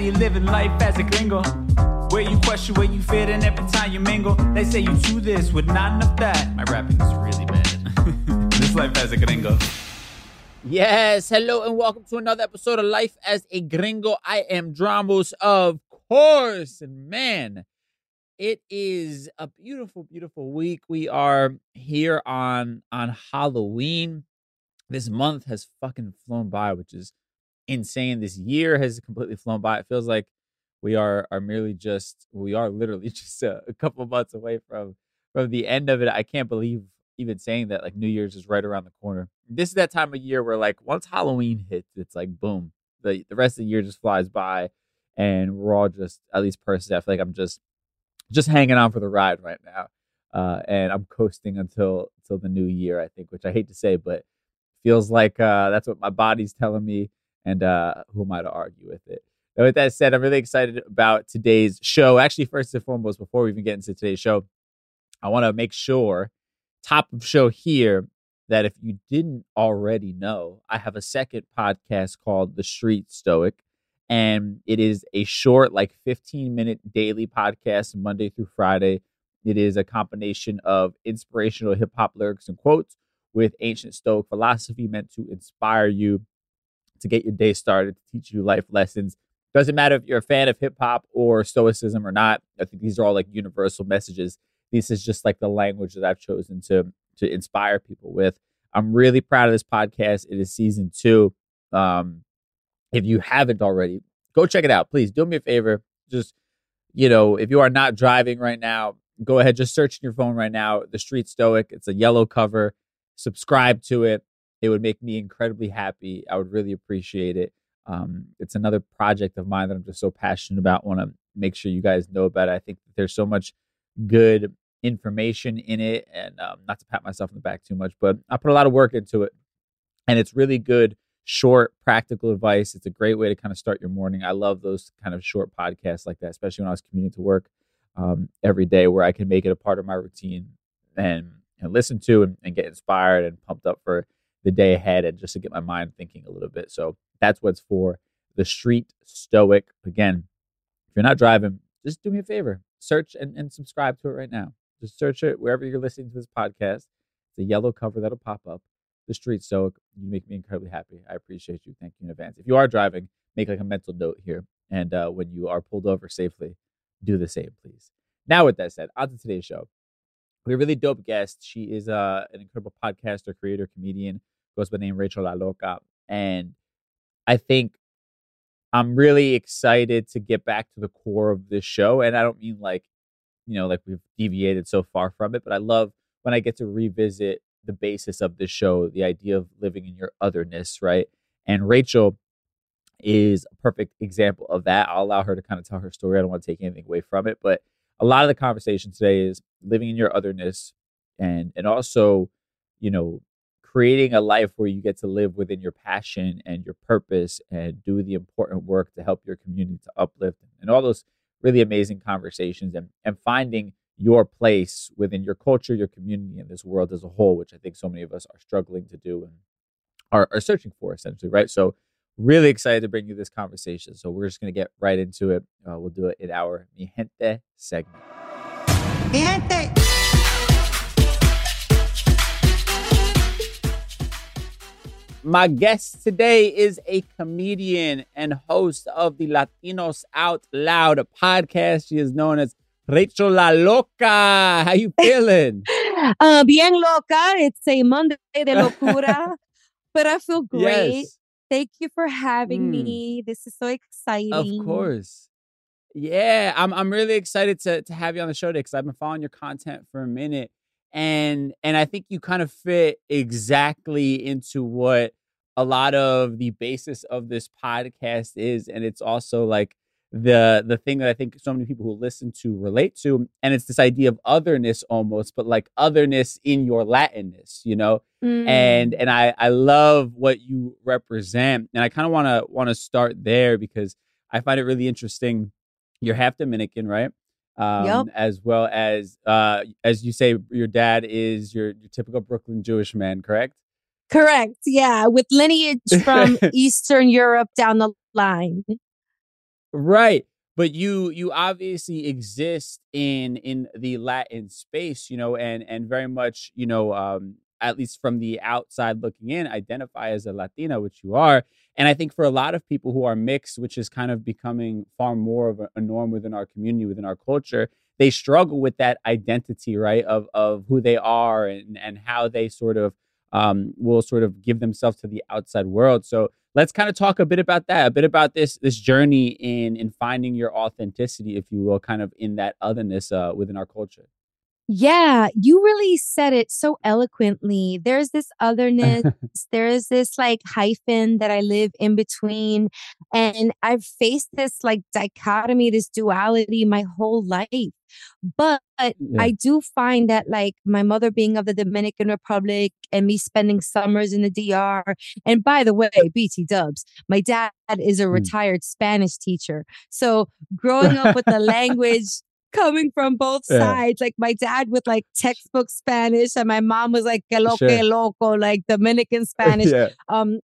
He living life as a gringo. Where you question where you fit in every time you mingle. They say you do this with not enough that. My rapping is really bad. this life as a gringo. Yes, hello and welcome to another episode of Life as a Gringo. I am Dramos, of course, and man, it is a beautiful, beautiful week. We are here on on Halloween. This month has fucking flown by, which is insane. This year has completely flown by. It feels like we are are merely just we are literally just a, a couple months away from from the end of it. I can't believe even saying that like New Year's is right around the corner. This is that time of year where like once Halloween hits, it's like boom. The the rest of the year just flies by and we're all just at least personally, I feel like I'm just just hanging on for the ride right now. Uh and I'm coasting until until the new year, I think, which I hate to say, but feels like uh that's what my body's telling me and uh who am I to argue with it? And with that said, I'm really excited about today's show. Actually, first and foremost, before we even get into today's show, I want to make sure top of show here that if you didn't already know, I have a second podcast called The Street Stoic. And it is a short, like 15 minute daily podcast, Monday through Friday. It is a combination of inspirational hip hop lyrics and quotes with ancient Stoic philosophy meant to inspire you to get your day started, to teach you life lessons. Doesn't matter if you're a fan of hip hop or Stoicism or not. I think these are all like universal messages this is just like the language that I've chosen to to inspire people with. I'm really proud of this podcast. It is season two. Um, if you haven't already, go check it out. Please do me a favor. Just you know, if you are not driving right now, go ahead. Just search in your phone right now. The Street Stoic. It's a yellow cover. Subscribe to it. It would make me incredibly happy. I would really appreciate it. Um, it's another project of mine that I'm just so passionate about. Want to make sure you guys know about it. I think there's so much good information in it and um, not to pat myself in the back too much but i put a lot of work into it and it's really good short practical advice it's a great way to kind of start your morning i love those kind of short podcasts like that especially when i was commuting to work um, every day where i can make it a part of my routine and, and listen to and, and get inspired and pumped up for the day ahead and just to get my mind thinking a little bit so that's what's for the street stoic again if you're not driving just do me a favor search and, and subscribe to it right now just search it wherever you're listening to this podcast. It's a yellow cover that'll pop up. The Street Stoic. You make me incredibly happy. I appreciate you. Thank you in advance. If you are driving, make like a mental note here. And uh, when you are pulled over safely, do the same, please. Now, with that said, on to today's show. We have a really dope guest. She is uh, an incredible podcaster, creator, comedian, goes by the name Rachel La Loca. And I think I'm really excited to get back to the core of this show. And I don't mean like you know, like we've deviated so far from it. But I love when I get to revisit the basis of this show, the idea of living in your otherness, right? And Rachel is a perfect example of that. I'll allow her to kind of tell her story. I don't want to take anything away from it, but a lot of the conversation today is living in your otherness and and also, you know, creating a life where you get to live within your passion and your purpose and do the important work to help your community to uplift and all those really amazing conversations and, and finding your place within your culture, your community, and this world as a whole, which I think so many of us are struggling to do and are, are searching for essentially, right? So really excited to bring you this conversation. So we're just going to get right into it. Uh, we'll do it in our Mi Gente segment. Mi Gente! My guest today is a comedian and host of the Latinos Out Loud podcast. She is known as Rachel La Loca. How you feeling? uh, bien loca. It's a Monday de locura, but I feel great. Yes. Thank you for having mm. me. This is so exciting. Of course. Yeah, I'm I'm really excited to to have you on the show today because I've been following your content for a minute and and I think you kind of fit exactly into what a lot of the basis of this podcast is and it's also like the the thing that I think so many people who listen to relate to and it's this idea of otherness almost but like otherness in your latinness you know? Mm. and and I I love what you represent and I kind of want to want to start there because I find it really interesting. You're half Dominican right um, yep. as well as uh, as you say, your dad is your, your typical Brooklyn Jewish man, correct? Correct. Yeah, with lineage from Eastern Europe down the line. Right. But you you obviously exist in in the Latin space, you know, and and very much, you know, um, at least from the outside looking in, identify as a Latina, which you are. And I think for a lot of people who are mixed, which is kind of becoming far more of a, norm within our community, within our culture, they struggle with that identity, right? Of of who they are and and how they sort of um, will sort of give themselves to the outside world. So let's kind of talk a bit about that, a bit about this this journey in in finding your authenticity, if you will, kind of in that otherness uh, within our culture. Yeah, you really said it so eloquently. There's this otherness, there is this like hyphen that I live in between. And I've faced this like dichotomy, this duality my whole life. But yeah. I do find that like my mother being of the Dominican Republic and me spending summers in the DR. And by the way, BT dubs, my dad is a mm. retired Spanish teacher. So growing up with the language coming from both yeah. sides. Like my dad with like textbook Spanish and my mom was like que lo sure. que loco, like Dominican Spanish. yeah. Um,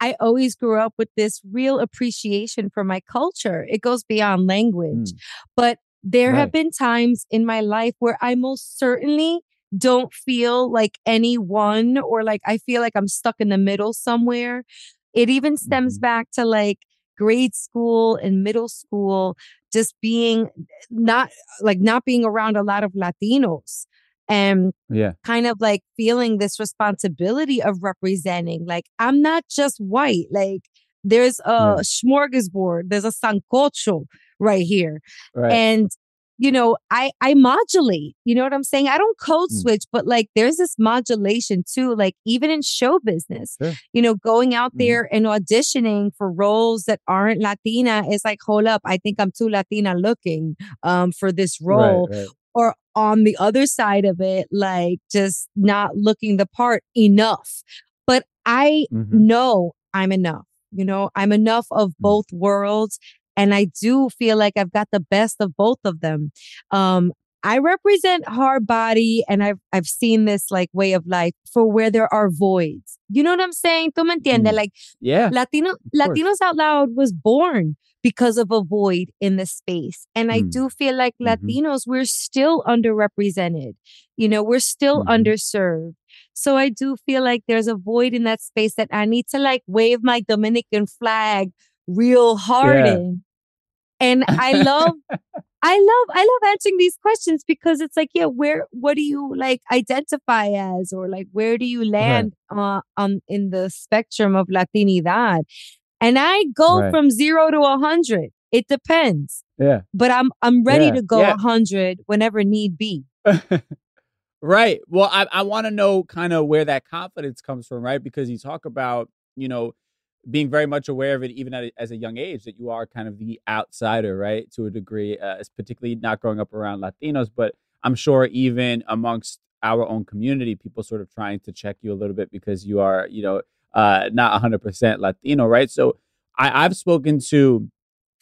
I always grew up with this real appreciation for my culture. It goes beyond language. Mm. But there right. have been times in my life where I most certainly don't feel like anyone or like I feel like I'm stuck in the middle somewhere. It even stems mm-hmm. back to like grade school and middle school just being not like not being around a lot of Latinos and yeah kind of like feeling this responsibility of representing like i'm not just white like there's a yeah. smorgasbord there's a sancocho right here right. and you know, I I modulate. You know what I'm saying? I don't code mm. switch, but like there's this modulation too. Like even in show business, sure. you know, going out mm. there and auditioning for roles that aren't Latina is like, hold up, I think I'm too Latina looking um for this role. Right, right. Or on the other side of it, like just not looking the part enough. But I mm-hmm. know I'm enough. You know, I'm enough of mm. both worlds and I do feel like I've got the best of both of them. Um, I represent hard body and I've I've seen this like way of life for where there are voids. You know what I'm saying? ¿Tú me entiendes? Mm. Like yeah. Latino Latinos Out Loud was born because of a void in the space. And mm. I do feel like mm-hmm. Latinos, we're still underrepresented. You know, we're still mm-hmm. underserved. So I do feel like there's a void in that space that I need to like wave my Dominican flag real hard yeah. in and I love, I love, I love answering these questions because it's like, yeah, where, what do you like identify as, or like, where do you land right. uh, on in the spectrum of Latinidad? And I go right. from zero to a hundred. It depends. Yeah. But I'm I'm ready yeah. to go a yeah. hundred whenever need be. right. Well, I, I want to know kind of where that confidence comes from, right? Because you talk about, you know, being very much aware of it even at as a young age that you are kind of the outsider right to a degree uh, particularly not growing up around latinos but i'm sure even amongst our own community people sort of trying to check you a little bit because you are you know uh, not 100% latino right so I, i've spoken to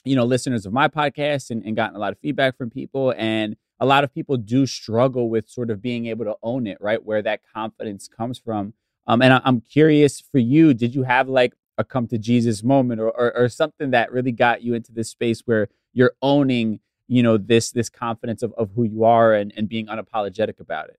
you know listeners of my podcast and, and gotten a lot of feedback from people and a lot of people do struggle with sort of being able to own it, right? Where that confidence comes from. Um, and I, I'm curious for you, did you have like a come to Jesus moment or, or, or something that really got you into this space where you're owning, you know, this this confidence of, of who you are and, and being unapologetic about it?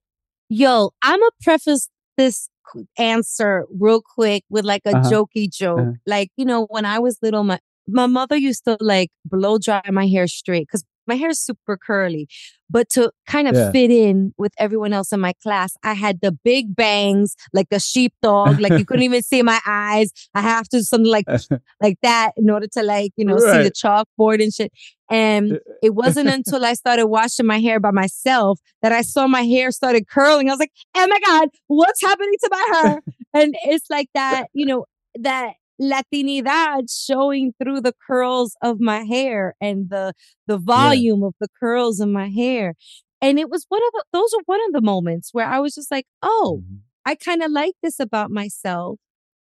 Yo, I'm gonna preface this answer real quick with like a Uh-huh. jokey joke. Uh-huh. Like, you know, when I was little, my, my mother used to like blow dry my hair straight because my hair is super curly. But to kind of Yeah. fit in with everyone else in my class, I had the big bangs, like a sheepdog. like you couldn't even see my eyes. I have to do something like like that in order to like, you know, see the chalkboard and shit. And it wasn't until I started washing my hair by myself that I saw my hair started curling. I was like, oh my God, what's happening to my hair? and it's like that, you know, that Latinidad showing through the curls of my hair and the the volume of the curls in my hair. And it was one of the, those are one of the moments where I was just like, oh, Mhm. I kind of like this about myself.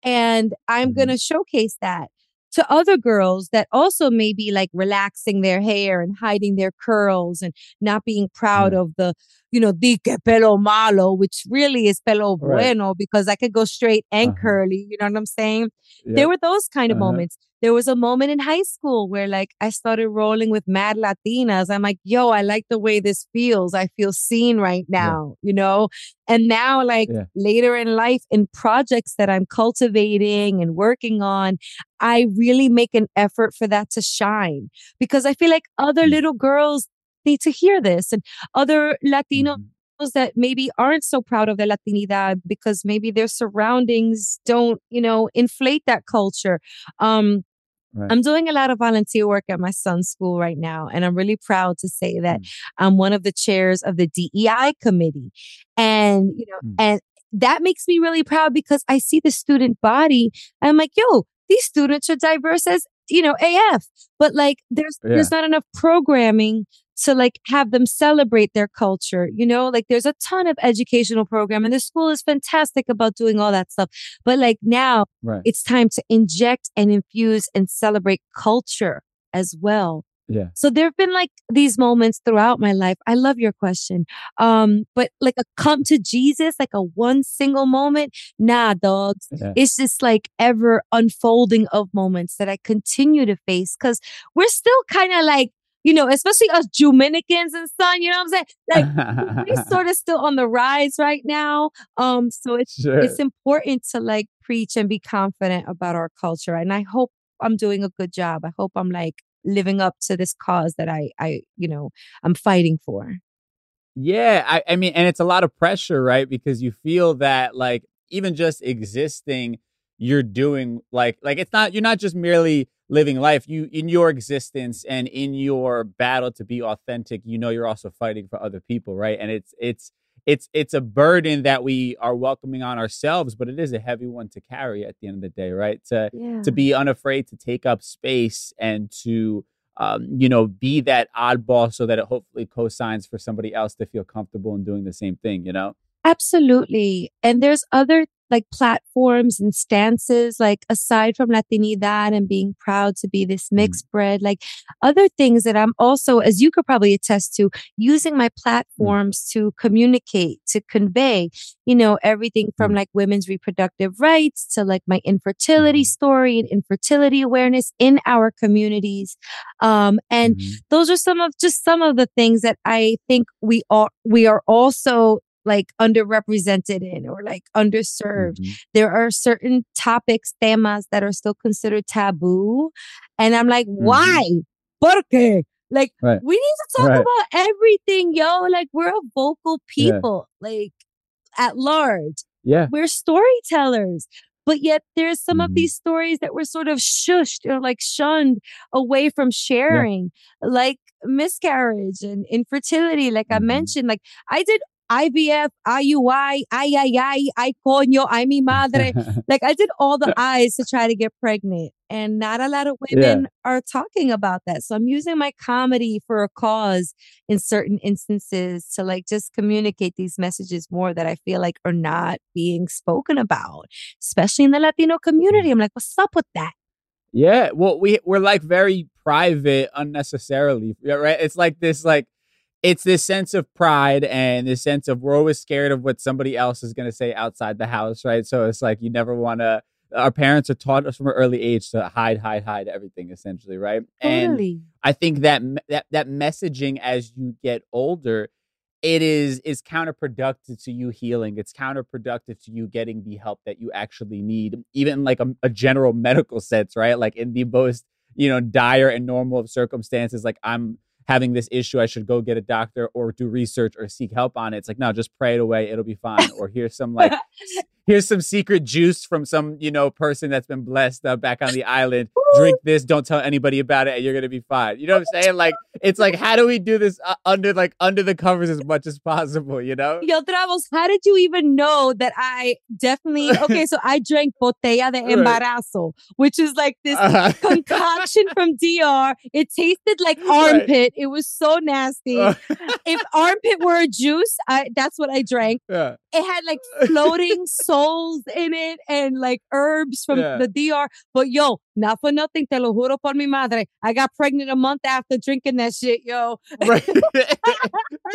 And I'm Mhm. going to showcase that to other girls that also may be like relaxing their hair and hiding their curls and not being proud Yeah. of the, you know, di que pelo malo, which really is pelo Right. bueno because I could go straight and Uh-huh. curly. You know what I'm saying? Yep. There were those kind of Uh-huh. moments. There was a moment in high school where like I started rolling with mad Latinas. I'm like, yo, I like the way this feels. I feel seen right now, you know? And now, like Yeah. later in life, in projects that I'm cultivating and working on, I really make an effort for that to shine because I feel like other Mm. little girls need to hear this and other Latino Mhm. that maybe aren't so proud of their Latinidad because maybe their surroundings don't, you know, inflate that culture. Um, Right. I'm doing a lot of volunteer work at my son's school right now, and I'm really proud to say that Mm. I'm one of the chairs of the DEI committee. And, you know, Mm. and that makes me really proud because I see the student body. And I'm like, yo, these students are diverse as, you know, AF. But like there's there's not enough programming to like have them celebrate their culture. You know, like there's a ton of educational program and the school is fantastic about doing all that stuff. But like now Right. it's time to inject and infuse and celebrate culture as well. Yeah. So there have been like these moments throughout my life. I love your question. Um, but like a come to Jesus, like a one single moment, nah, dogs. Yeah. It's just like ever unfolding of moments that I continue to face because we're still kind of like, you know, especially us Dominicans and son, you know what I'm saying? Like we're sort of still on the rise right now. Um, so it's sure. it's important to like preach and be confident about our culture. And I hope I'm doing a good job. I hope I'm like living up to this cause that I, I, you know, I'm fighting for. Yeah, I, I mean, and it's a lot of pressure, right? Because you feel that like even just existing, you're doing like like it's not you're not just merely living life. You in your existence and in your battle to be authentic, you know you're also fighting for other people, right? And it's it's it's it's a burden that we are welcoming on ourselves, but it is a heavy one to carry at the end of the day, right? To Yeah. to be unafraid to take up space and to um, you know be that oddball so that it hopefully co-signs for somebody else to feel comfortable in doing the same thing you know Absolutely. And there's other like platforms and stances, like aside from Latinidad and being proud to be this mixed breed, like other things that I'm also, as you could probably attest to, using my platforms to communicate, to convey, you know, everything from Mm. like women's reproductive rights to like my infertility Mhm. story and infertility awareness in our communities. Um, and Mhm. those are some of just some of the things that I think we are we are also like underrepresented in or like underserved. Mhm. There are certain topics, temas that are still considered taboo. And I'm like, why? ¿Por qué? Like, Right. we need to talk Right. about everything, yo. Like, we're a vocal Yeah. people, like at large yeah we're storytellers. But yet there's some of Mhm. these stories that were sort of shushed or like shunned away from sharing, like miscarriage and infertility. Like I Mhm. mentioned, like I did IVF, IUI, ay, ay, ay, ay, coño, ay, mi madre. like I did all the I's to try to get pregnant. And not a lot of Yeah. women are talking about that. So I'm using my comedy for a cause in certain instances to like just communicate these messages more that I feel like are not being spoken about, especially in the Latino mm-hmm. community. I'm like, what's up with that? yeah well we we're like very private unnecessarily right it's like this like it's this sense of pride and this sense of we're always scared of what somebody else is going to say outside the house, right? So it's like you never want to. Our parents are taught us from an early age to hide, hide, hide everything, essentially, right? And I think that that that messaging as you get older, it is is counterproductive to you healing. It's counterproductive to you getting the help that you actually need, even like a, a general medical sense, right? Like in the most you know dire and normal of circumstances, like I'm having this issue, I should go get a doctor or do research or seek help on it. It's like no, just pray it away, it'll be fine. Or here's some like here's some secret juice from some you know person that's been blessed uh, back on the island drink this don't tell anybody about it and you're gonna be fine you know what i'm saying like it's like how do we do this uh, under like under the covers as much as possible you know Yo, Dramos, how did you even know that I definitely okay? So I drank botella de embarazo, which is like this Uh-huh. concoction from DR. It tasted like armpit. It was so nasty. Uh, if armpit were a juice, I, that's what I drank. yeah. It had like floating souls in it and like herbs from Yeah. the DR. But yo, not for nothing, te lo juro por mi madre. I got pregnant a month after drinking that shit, yo. Right.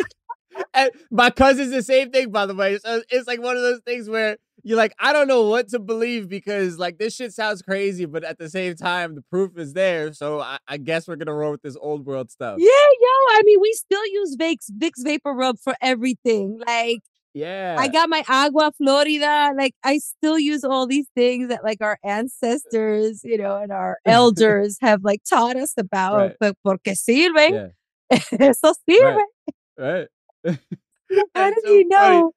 and my cousin's the same thing, by the way. So it's like one of those things where you're like, I don't know what to believe because like this shit sounds crazy, but at the same time, the proof is there. So I, I guess we're gonna roll with this old world stuff. Yeah, yo. I mean, we still use Vicks, Vicks VapoRub for everything. Like, Yeah. I got my Agua Florida. Like, I still use all these things that like our ancestors, you know, and our elders have like taught us about. Right. But porque sirven. yeah. Eso sirve. Right. How That's did you know?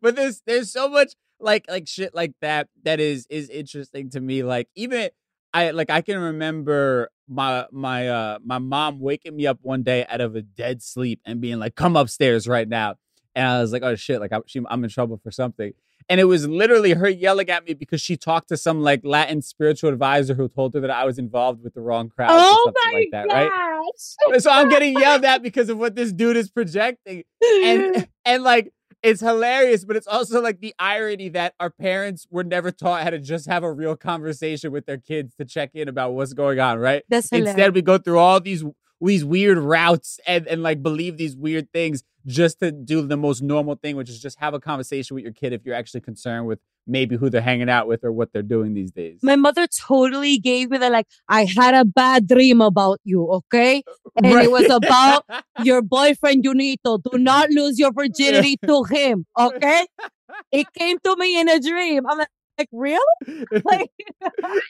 but there's there's so much like like shit like that that is is interesting to me. Like even I like I can remember my my uh my mom waking me up one day out of a dead sleep and being like, "Come upstairs right now." And I was like, "Oh shit!" Like I, she, I'm in trouble for something. And it was literally her yelling at me because she talked to some like Latin spiritual advisor who told her that I was involved with the wrong crowd or Oh something my like that, right? gosh. so I'm getting yelled at because of what this dude is projecting. And and like it's hilarious, but it's also like the irony that our parents were never taught how to just have a real conversation with their kids to check in about what's going on, right? That's hilarious. Instead, we go through all these these weird routes and, and like believe these weird things just to do the most normal thing, which is just have a conversation with your kid if you're actually concerned with maybe who they're hanging out with or what they're doing these days. My mother totally gave me the like, I had a bad dream about you, okay? Uh, and it was about your boyfriend Junito. Do not lose your virginity to him, okay? It came to me in a dream. I'm like, like really? Like,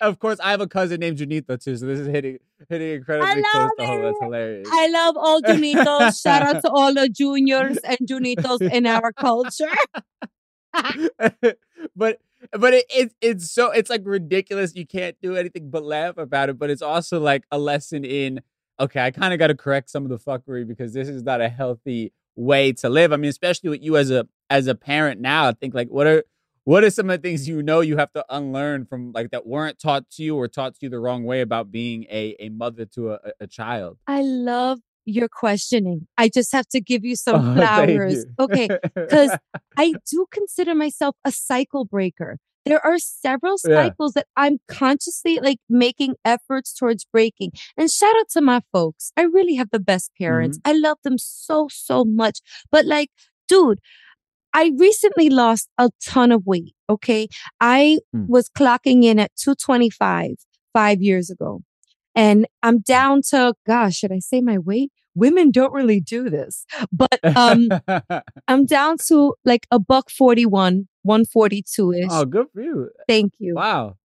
of course, I have a cousin named Junito too, so this is hitting hitting incredibly close love to home. That's hilarious. I love all Junitos. Shout out to all the juniors and Junitos in our culture. but but it, it it's so it's like ridiculous. You can't do anything but laugh about it. But it's also like a lesson in okay, I kind of got to correct some of the fuckery because this is not a healthy way to live. I mean, especially with you as a as a parent now. I think like what are what are some of the things you know you have to unlearn from like that weren't taught to you or taught to you the wrong way about being a a mother to a, a child? I love your questioning. I just have to give you some Oh, flowers. you. Okay. 'cause I do consider myself a cycle breaker. There are several Yeah. cycles that I'm consciously like making efforts towards breaking. And shout out to my folks. I really have the best parents. Mm-hmm. I love them so, so much. But like, dude, I recently lost a ton of weight. Okay. I Mm. was clocking in at 225 five years ago. And I'm down to, gosh, should I say my weight? Women don't really do this, but um, I'm down to like a buck 41, 142 ish. oh, good for you! Thank you. Wow,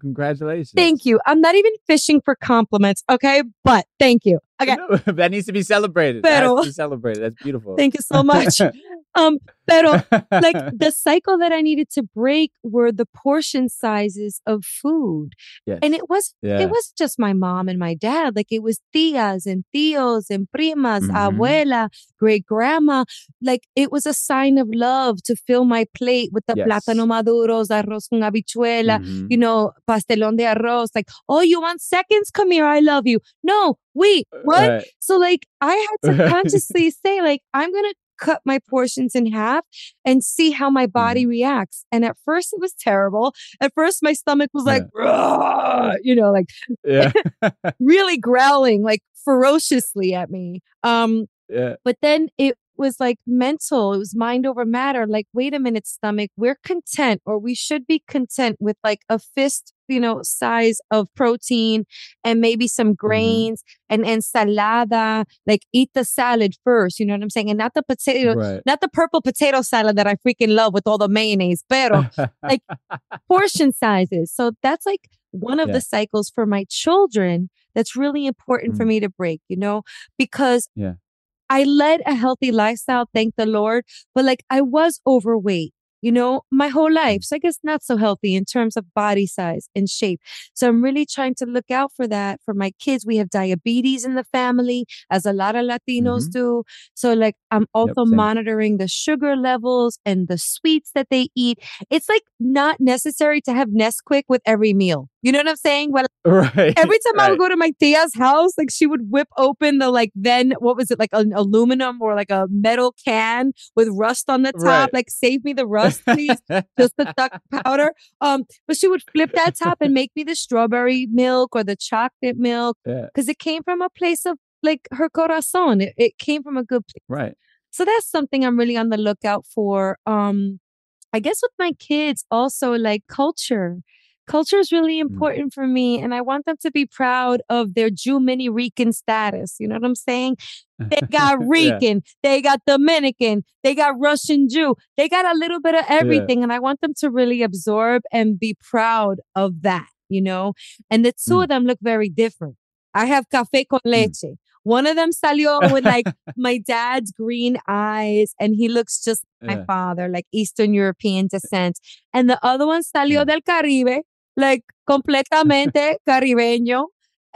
congratulations! Thank you. I'm not even fishing for compliments. Okay. But thank you. Okay. No, that needs to be celebrated. that Pero- to be celebrated. That's beautiful. Thank you so much. um, pero like the cycle that I needed to break were the portion sizes of food. yes. And it was yeah. it was just my mom and my dad. Like it was tias and tios and primas, Mhm. abuela, great grandma. Like it was a sign of love to fill my plate with the Yes. plátano maduros, arroz con habichuela, Mhm. you know, pastelón de arroz. Like, oh, you want seconds? Come here, I love you. No, wait, what? Right. So like I had to consciously say, like, I'm gonna cut my portions in half and see how my Mm-hmm. body reacts. And at first it was terrible. At first my stomach was like, "Rah," you know, like Yeah. really growling like ferociously at me. Um, Yeah. But then it was like mental, it was mind over matter. Like, wait a minute, stomach, we're content, or we should be content with like a fist, you know, size of protein and maybe some grains and ensalada. Like, eat the salad first, you know what I'm saying? And not the potato, Right. not the purple potato salad that I freaking love with all the mayonnaise, pero like portion sizes. So that's like one of Yeah. the cycles for my children that's really important for Mm. me to break, you know, because Yeah. I led a healthy lifestyle, thank the Lord, but like I was overweight, you know, my whole life. So I guess not so healthy in terms of body size and shape. So I'm really trying to look out for that for my kids. We have diabetes in the family, as a lot of Latinos Mhm. do. So like I'm also same. monitoring the sugar levels and the sweets that they eat. It's like not necessary to have Nesquik with every meal. You know what I'm saying? Well, right. every time I would go to my tia's house, like she would whip open the like then what was it like an aluminum or like a metal can with rust on the top. Right. Like save me the rust, please. Just the duck powder. Um, but she would flip that top and make me the strawberry milk or the chocolate milk yeah. because it came from a place of like her corazon. It, it came from a good place. Right. So that's something I'm really on the lookout for. Um, I guess with my kids also like culture. Culture is really important for me, and I want them to be proud of their Jew mini Rican status. You know what I'm saying? They got Yeah. Rican, they got Dominican, they got Russian Jew, they got a little bit of everything, and I want them to really absorb and be proud of that. You know, and the two Mm. of them look very different. I have cafe con leche. One of them salió with like my dad's green eyes, and he looks just like my father, like Eastern European descent. And the other one salió Yeah. del Caribe, like completamente caribeño.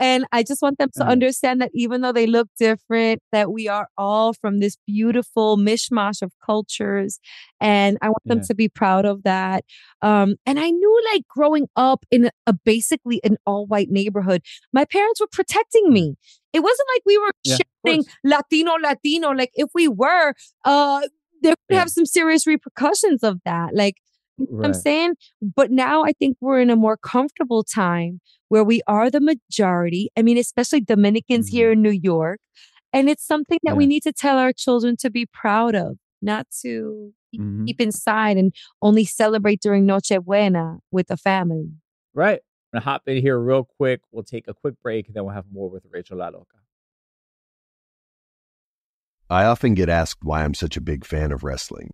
And I just want them to Yeah. understand that even though they look different, that we are all from this beautiful mishmash of cultures. And I want them Yeah. to be proud of that. Um, and I knew like growing up in a, a basically an all white neighborhood, my parents were protecting me. It wasn't like we were Yeah. Latino, Latino. Like if we were, uh, there could Yeah. have some serious repercussions of that. Like, you know what I'm saying? But now I think we're in a more comfortable time where we are the majority. I mean, especially Dominicans Mhm. here in New York. And it's something that we need to tell our children to be proud of, not to keep- Mhm. keep inside and only celebrate during Noche Buena with the family. Right. I'm gonna hop in here real quick. We'll take a quick break, and then we'll have more with Rachel La Loca. I often get asked why I'm such a big fan of wrestling,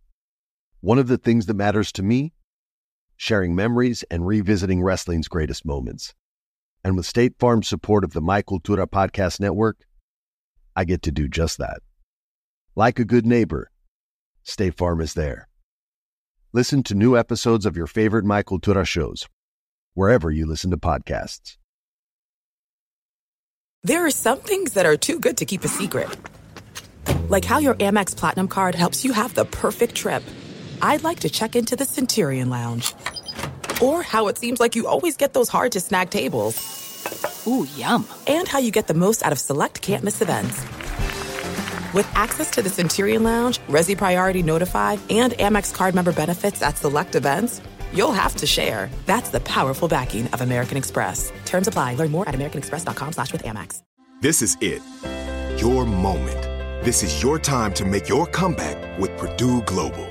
One of the things that matters to me sharing memories and revisiting wrestling's greatest moments. And with State Farm's support of the My Cultura Podcast Network, I get to do just that. Like a good neighbor, State Farm is there. Listen to new episodes of your favorite My Cultura shows, wherever you listen to podcasts. There are some things that are too good to keep a secret. Like how your Amex Platinum card helps you have the perfect trip. I'd like to check into the Centurion Lounge. Or how it seems like you always get those hard to snag tables. Ooh, yum. And how you get the most out of select can't miss events. With access to the Centurion Lounge, Resy Priority Notified, and Amex card member benefits at select events, you'll have to share. That's the powerful backing of American Express. Terms apply. Learn more at americanexpress.com slash with Amex. This is it. Your moment. This is your time to make your comeback with Purdue Global.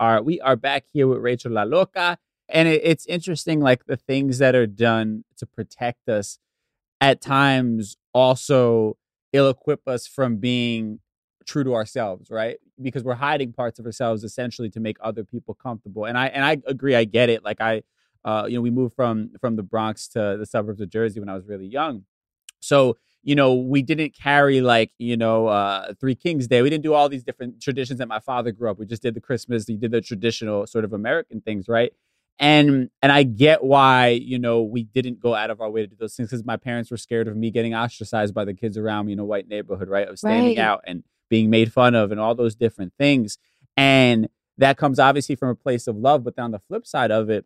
Right, we are back here with Rachel La Loca. And it, it's interesting, like the things that are done to protect us at times also ill equip us from being true to ourselves, right? Because we're hiding parts of ourselves essentially to make other people comfortable. And I and I agree, I get it. Like I uh, you know, we moved from from the Bronx to the suburbs of Jersey when I was really young. So, you know, we didn't carry like, you know, uh Three Kings Day. We didn't do all these different traditions that my father grew up. We just did the Christmas, we did the traditional sort of American things, right? and and I get why you know we didn't go out of our way to do those things because my parents were scared of me getting ostracized by the kids around me in a white neighborhood, right? Of standing Right. out and being made fun of and all those different things, and that comes obviously from a place of love. But then on the flip side of it,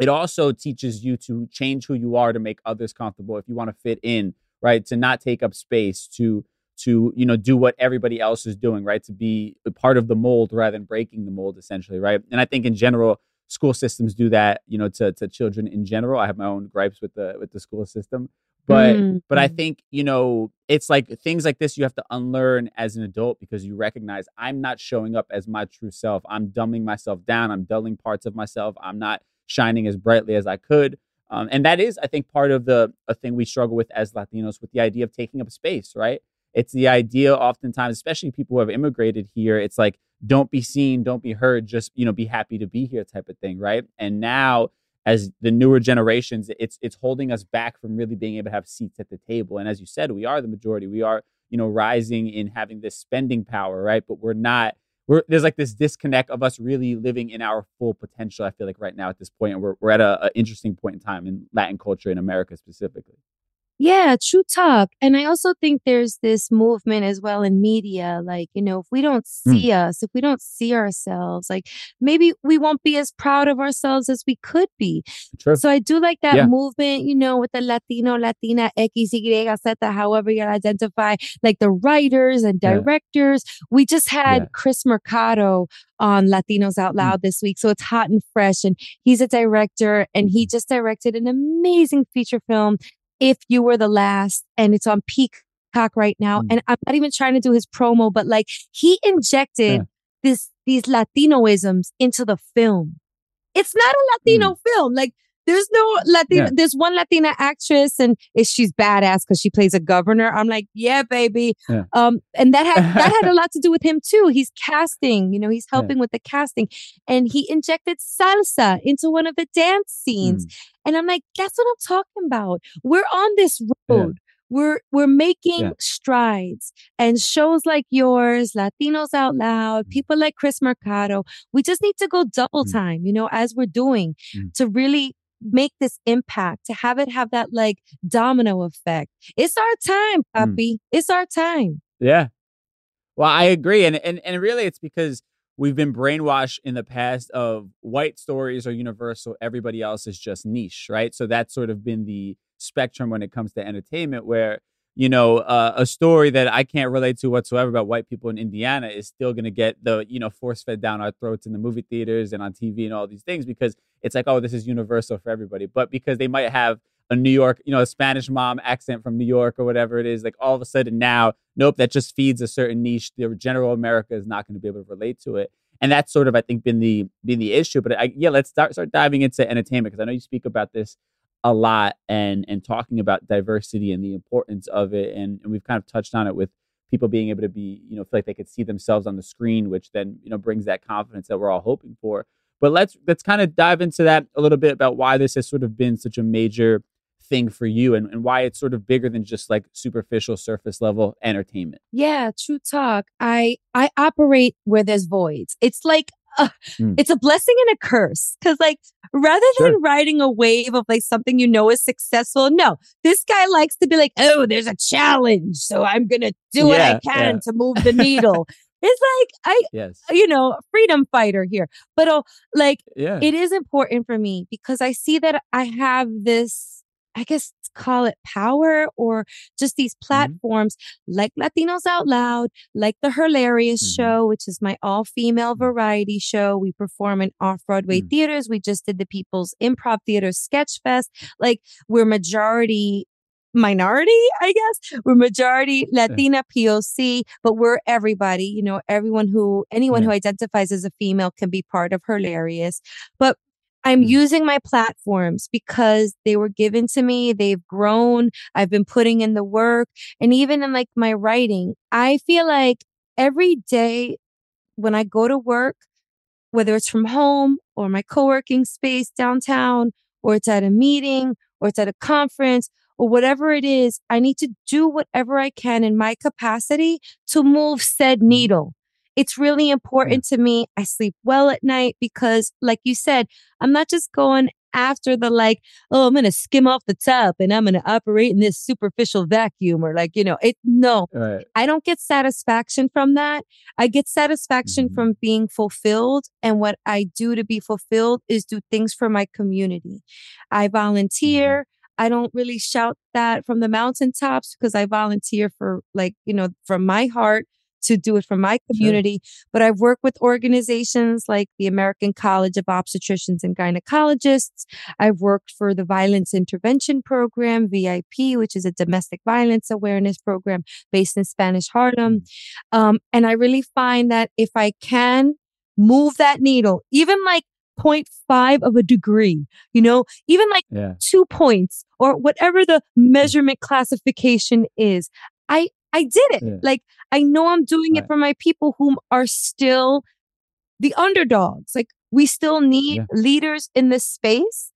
it also teaches you to change who you are to make others comfortable. If you want to fit in, right? To not take up space, to to you know do what everybody else is doing, right? To be a part of the mold rather than breaking the mold, essentially, right? And I think in general school systems do that you know to, to children in general i have my own gripes with the with the school system but Mm, but i mm. think you know it's like things like this you have to unlearn as an adult because you recognize i'm not showing up as my true self i'm dumbing myself down i'm dulling parts of myself i'm not shining as brightly as i could um, and that is i think part of the a thing we struggle with as latinos with the idea of taking up space right it's the idea oftentimes especially people who have immigrated here it's like don't be seen, don't be heard, just you know, be happy to be here type of thing, right? And now as the newer generations, it's it's holding us back from really being able to have seats at the table. And as you said, we are the majority. We are, you know, rising in having this spending power, right? But we're not we're there's like this disconnect of us really living in our full potential, I feel like right now at this point. And we're we're at a, a interesting point in time in Latin culture in America specifically. Yeah, true talk. And I also think there's this movement as well in media. Like, you know, if we don't Mm. see us, if we don't see ourselves, like maybe we won't be as proud of ourselves as we could be. True. So I do like that Yeah. movement, you know, with the Latino, Latina, X, Y, Z, however you identify, like the writers and Yeah. directors. We just had Yeah. Chris Mercado on Latinos Out Mm. Loud this week. So it's hot and fresh. And he's a director and he just directed an amazing feature film, If You Were the Last. And it's on Peacock right now. Mm. And I'm not even trying to do his promo, but like he injected Yeah. this these Latinoisms into the film. It's not a Latino film. Like there's no Latina. Yeah. There's one Latina actress, and she's badass because she plays a governor. I'm like, yeah, baby. Yeah. Um, and that had that had a lot to do with him too. He's casting. You know, he's Yeah. helping with the casting, and he injected salsa into one of the dance scenes. Mm. And I'm like, that's what I'm talking about. We're on this Yeah. road. We're we're making Yeah. strides. And shows like yours, Latinos Out Loud, people like Chris Mercado, we just need to go double Mm. time, you know, as we're doing Mm. to really make this impact, to have it have that like domino effect. It's our time, Mm. It's our time. Yeah. Well, I agree. And, and and really it's because we've been brainwashed in the past of white stories are universal, everybody else is just niche, right? So that's sort of been the spectrum when it comes to entertainment where you know, uh, a story that I can't relate to whatsoever about white people in Indiana is still going to get the, you know, force fed down our throats in the movie theaters and on TV and all these things because it's like, oh, this is universal for everybody. But because they might have a New York, you know, a Spanish mom accent from New York or whatever it is, like all of a sudden now, nope, that just feeds a certain niche. The general America is not going to be able to relate to it. And that's sort of, I think, been the been the issue. But I, yeah, let's start start diving into entertainment because I know you speak about this a lot and and talking about diversity and the importance of it and, and we've kind of touched on it with people being able to be you know feel like they could see themselves on the screen which then you know brings that confidence that we're all hoping for but let's let's kind of dive into that a little bit about why this has sort of been such a major thing for you and, and why it's sort of bigger than just like superficial surface level entertainment Yeah, true talk. I I operate where there's voids. It's like uh, Mm. it's a blessing and a curse because like rather than Sure. riding a wave of like something you know is successful, no, this guy likes to be like, oh, there's a challenge, so I'm gonna do what I can yeah. to move the needle. it's like I, yes you know, freedom fighter here, but uh, like yeah it is important for me because I see that I have this I guess call it power or just these Mm-hmm. platforms like Latinos Out Loud, like the Hilarious Mhm. Show, which is my all female variety show. We perform in off Broadway Mm. theaters. We just did the People's Improv Theater Sketch Fest. Like we're majority minority, I guess. We're majority Latina POC, but we're everybody, you know, everyone who, anyone who identifies as a female can be part of Hilarious. But I'm Mm. using my platforms because they were given to me. They've grown. I've been putting in the work. And even in like my writing, I feel like every day when I go to work, whether it's from home or my co-working space downtown, or it's at a meeting, or it's at a conference, or whatever it is, I need to do whatever I can in my capacity to move said needle. It's really important to me. I sleep well at night because, like you said, I'm not just going after the like, oh, I'm going to skim off the top and I'm going to operate in this superficial vacuum or like, you know, it, no, Right. I don't get satisfaction from that. I get satisfaction Mhm. from being fulfilled. And what I do to be fulfilled is do things for my community. I volunteer. I don't really shout that from the mountaintops because I volunteer for like, you know, from my heart to do it for my community. But I've worked with organizations like the American College of Obstetricians and Gynecologists. I've worked for the Violence Intervention Program, VIP, which is a domestic violence awareness program based in Spanish Harlem. Um, and I really find that if I can move that needle, even like 0.5 of a degree, you know, even like Yeah. two points or whatever the measurement classification is. I I did it. Yeah. Like I know I'm doing it for my people whom are still the underdogs. Like we still need Yeah. leaders in this space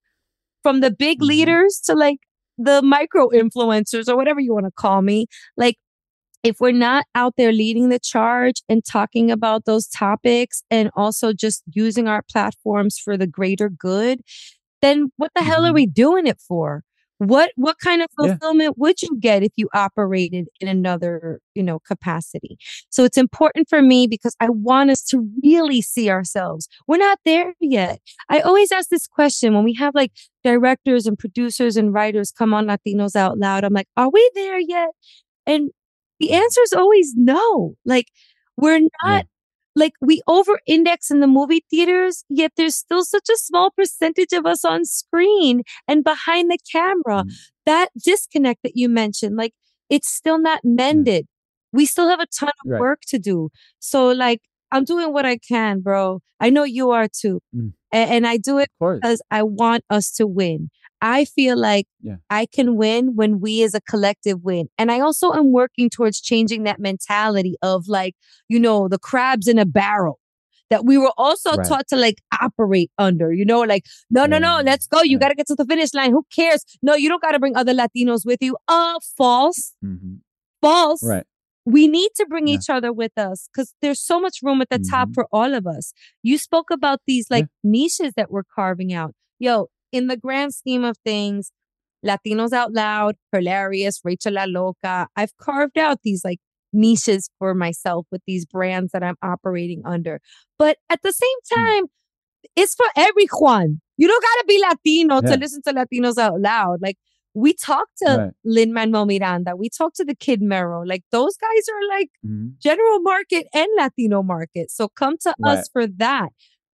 from the big Mhm. leaders to like the micro influencers or whatever you want to call me. Like if we're not out there leading the charge and talking about those topics and also just using our platforms for the greater good, then what the hell are Mhm. we doing it for? What what kind of Yeah. fulfillment would you get if you operated in another, you know, capacity? So it's important for me because I want us to really see ourselves. We're not there yet. I always ask this question when we have like directors and producers and writers come on Latinos Out Loud. I'm like, are we there yet? And the answer is always no. Like we're not like we over index in the movie theaters, yet there's still such a small percentage of us on screen and behind the camera. Mm. That disconnect that you mentioned, like it's still not mended. We still have a ton of Right. work to do. So like I'm doing what I can, bro. I know you are too. Mm. A- and I do it because I want us to win. I feel like Yeah. I can win when we as a collective win. And I also am working towards changing that mentality of like, you know, the crabs in a barrel that we were also Right. taught to like operate under, you know, like, no, no, no, let's go. You Yeah. got to get to the finish line. Who cares? No, you don't got to bring other Latinos with you. Uh, false, Mhm. false. Right. We need to bring Yeah. each other with us because there's so much room at the top Mhm. for all of us. You spoke about these like niches that we're carving out. Yo, in the grand scheme of things, Latinos Out Loud, Hilarious, Rachel La Loca, I've carved out these like niches for myself with these brands that I'm operating under. But at the same Hmm. time, it's for every Juan. You don't gotta be Latino Yeah. to listen to Latinos Out Loud. Like we talk to Right. Lin Manuel Miranda, we talk to the Kid Mero. Like those guys are like Mhm. general market and Latino market. So come to Right. us for that.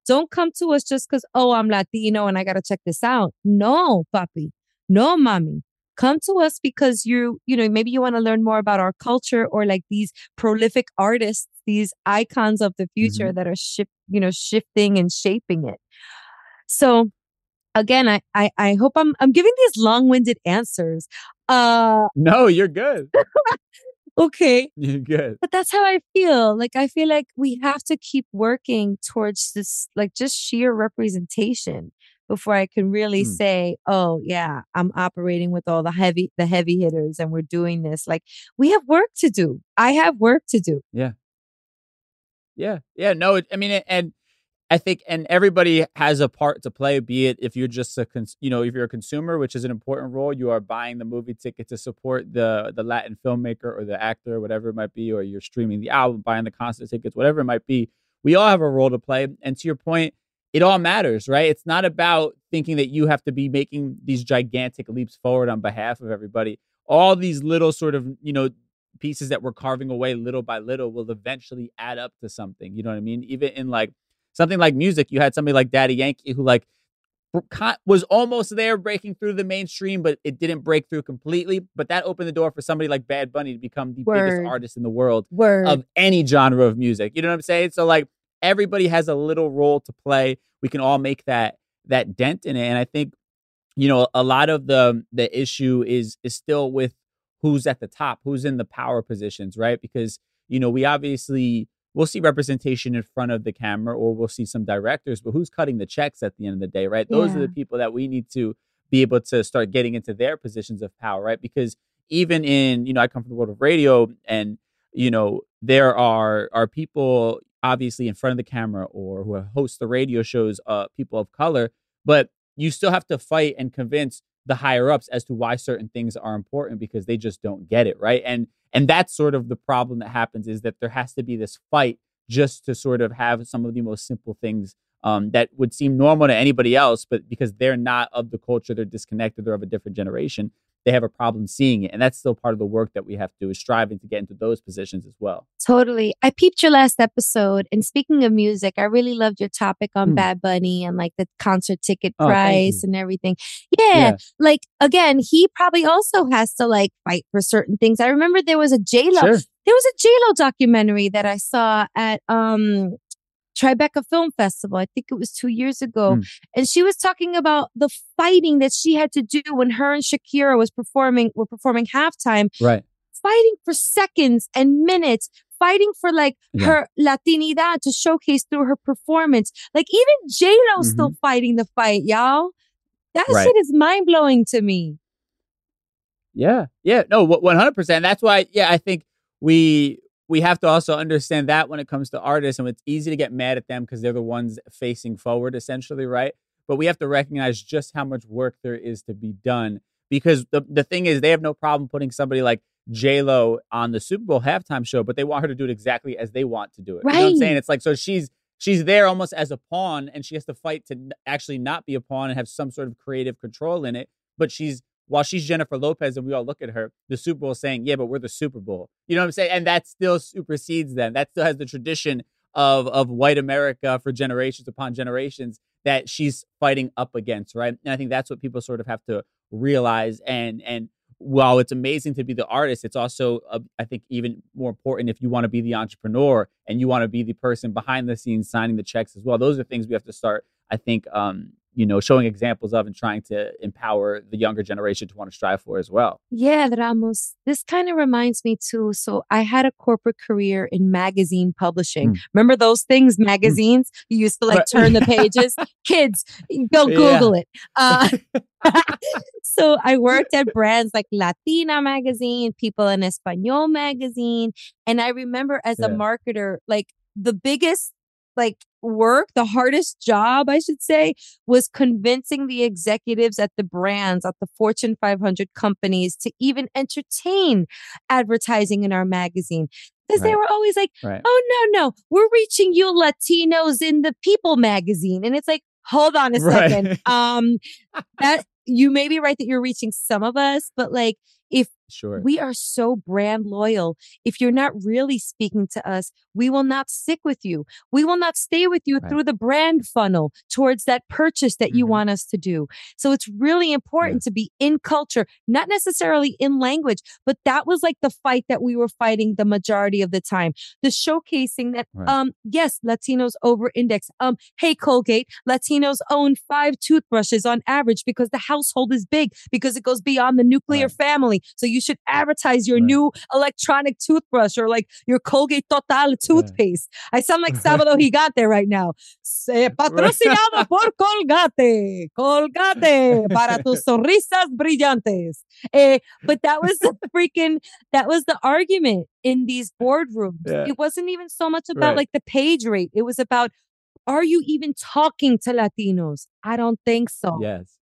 Don't come to us just because, oh, I'm Latino and I got to check this out. No, papi. No, mommy. Come to us because you, you know, maybe you want to learn more about our culture or like these prolific artists, these icons of the future that are shift, you know, shifting and shaping it. So again, I, I, I hope I'm, I'm giving these long-winded answers. Uh, No, you're good. okay. You're good. but that's how I feel. Like I feel like we have to keep working towards this like just sheer representation before I can really Mm. say, "Oh, yeah, I'm operating with all the heavy the heavy hitters and we're doing this." Like we have work to do. I have work to do. Yeah. Yeah. Yeah. No, it, I mean, it- and I think, and everybody has a part to play, be it if you're just a, cons- you know, if you're a consumer, which is an important role, you are buying the movie ticket to support the, the Latin filmmaker or the actor, whatever it might be, or you're streaming the album, buying the concert tickets, whatever it might be. We all have a role to play. And to your point, it all matters, right? It's not about thinking that you have to be making these gigantic leaps forward on behalf of everybody. All these little sort of, you know, pieces that we're carving away little by little will eventually add up to something. You know what I mean? Even in like something like music, you had somebody like Daddy Yankee who like was almost there breaking through the mainstream, but it didn't break through completely. But that opened the door for somebody like Bad Bunny to become the Word. biggest artist in the world Word. of any genre of music. You know what I'm saying? So like everybody has a little role to play. We can all make that that dent in it. And I think, you know, a lot of the the issue is is still with who's at the top, who's in the power positions, right? Because, you know, we obviously we'll see representation in front of the camera or we'll see some directors, but who's cutting the checks at the end of the day, right? Those are the people that we need to be able to start getting into their positions of power, right? Because even in, you know, I come from the world of radio and, you know, there are are people obviously in front of the camera or who host the radio shows, uh, people of color, but you still have to fight and convince the higher ups as to why certain things are important because they just don't get it, right? And and that's sort of the problem that happens is that there has to be this fight just to sort of have some of the most simple things um, that would seem normal to anybody else, but because they're not of the culture, they're disconnected, they're of a different generation, they have a problem seeing it. And that's still part of the work that we have to do is striving to get into those positions as well. Totally. I peeped your last episode. And speaking of music, I really loved your topic on Hmm. Bad Bunny and like the concert ticket Oh, price you. and everything. Yeah, Yeah. Like again, he probably also has to like fight for certain things. I remember there was a J Lo. Sure. There was a J Lo documentary that I saw at um Tribeca Film Festival. I think it was two years ago. Hmm. And she was talking about the fighting that she had to do when her and Shakira was performing, were performing halftime Right. fighting for seconds and minutes, fighting for like Yeah. her Latinidad to showcase through her performance. Like even J Lo still fighting the fight, y'all. That Mm-hmm. Right. shit is mind blowing to me. Yeah, yeah, no, one hundred percent. That's why, yeah, I think we we have to also understand that when it comes to artists, and it's easy to get mad at them because they're the ones facing forward, essentially, right? But we have to recognize just how much work there is to be done. Because the the thing is, they have no problem putting somebody like J Lo on the Super Bowl halftime show, but they want her to do it exactly as they want to do it. You know what I'm saying? It's like so she's she's there almost as a pawn, and she has to fight to actually not be a pawn and have some sort of creative control in it. But she's while she's Jennifer Lopez and we all look at her, the Super Bowl saying, yeah, but we're the Super Bowl. You know what I'm saying? And that still supersedes them. That still has the tradition of of white America for generations upon generations that she's fighting up against, right? And I think that's what people sort of have to realize. And and while it's amazing to be the artist, it's also uh, I think even more important if you want to be the entrepreneur and you want to be the person behind the scenes signing the checks as well. Those are things we have to start. I think um, you know showing examples of and trying to empower the younger generation to want to strive for as well. Yeah, Ramos. This kind of reminds me too. So I had a corporate career in magazine publishing. Mm. Remember those things, magazines? You used to like turn the pages. Kids, go Yeah. Google it. Uh, so I worked at brands like Latina magazine, People in Espanol magazine. And I remember as a marketer, like the biggest like work, the hardest job, I should say, was convincing the executives at the brands, at the Fortune 500 companies to even entertain advertising in our magazine. Because they were always like, Right. oh, no, no, we're reaching you Latinos in the People magazine. And it's like, hold on a Right. second. Um, that you may be right that you're reaching some of us, but like, if Sure. we are so brand loyal. If you're not really speaking to us, we will not stick with you. We will not stay with you Right. through the brand funnel towards that purchase that you Mhm. want us to do. So it's really important to be in culture, not necessarily in language, but that was like the fight that we were fighting the majority of the time. The showcasing that, Right. um, yes, Latinos over index. Um, hey, Colgate, Latinos own five toothbrushes on average because the household is big, because it goes beyond the nuclear Right. family. So you should advertise your Right. new electronic toothbrush or like your Colgate Total toothpaste. I sound like Sábado Gigante right now. Patrocinado por Colgate. Colgate para tus sonrisas brillantes. Eh, but that was the freaking, that was the argument in these boardrooms. Yeah. It wasn't even so much about Right. like the page rate. It was about, are you even talking to Latinos? I don't think so. Yes.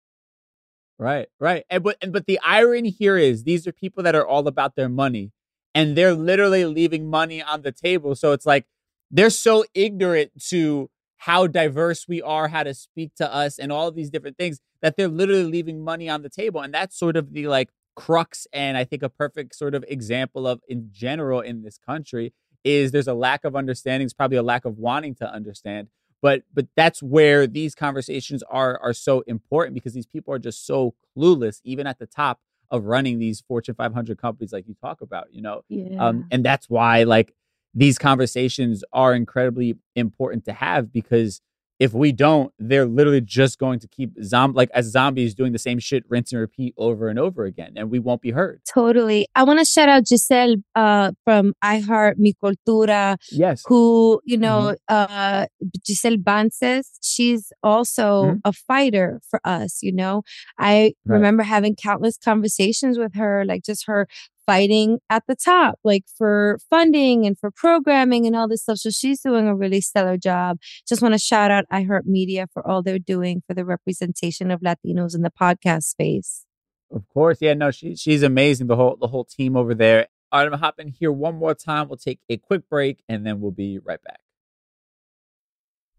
Right, right. And but and but the irony here is these are people that are all about their money and they're literally leaving money on the table. So it's like they're so ignorant to how diverse we are, how to speak to us, and all these different things that they're literally leaving money on the table. And that's sort of the like crux and I think a perfect sort of example of in general in this country is there's a lack of understanding, it's probably a lack of wanting to understand. But but that's where these conversations are are so important because these people are just so clueless, even at the top of running these Fortune 500 companies like you talk about, you know. Yeah. Um, and that's why like these conversations are incredibly important to have because if we don't, they're literally just going to keep zom- like as zombies doing the same shit, rinse and repeat over and over again, and we won't be heard. Totally. I want to shout out Giselle uh, from iHeart Mi Cultura, Yes. who, you know, uh, Giselle Bances, she's also Mhm. a fighter for us, you know. I Right. remember having countless conversations with her, like just her fighting at the top, like for funding and for programming and all this stuff. So she's doing a really stellar job. Just want to shout out iHeart Media for all they're doing for the representation of Latinos in the podcast space. Of course, yeah, no, she she's amazing. The whole the whole team over there. All right, I'm gonna hop in here one more time. We'll take a quick break and then we'll be right back.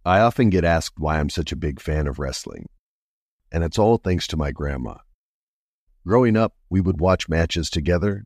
I often get asked why I'm such a big fan of wrestling, and it's all thanks to my grandma. Growing up, we would watch matches together,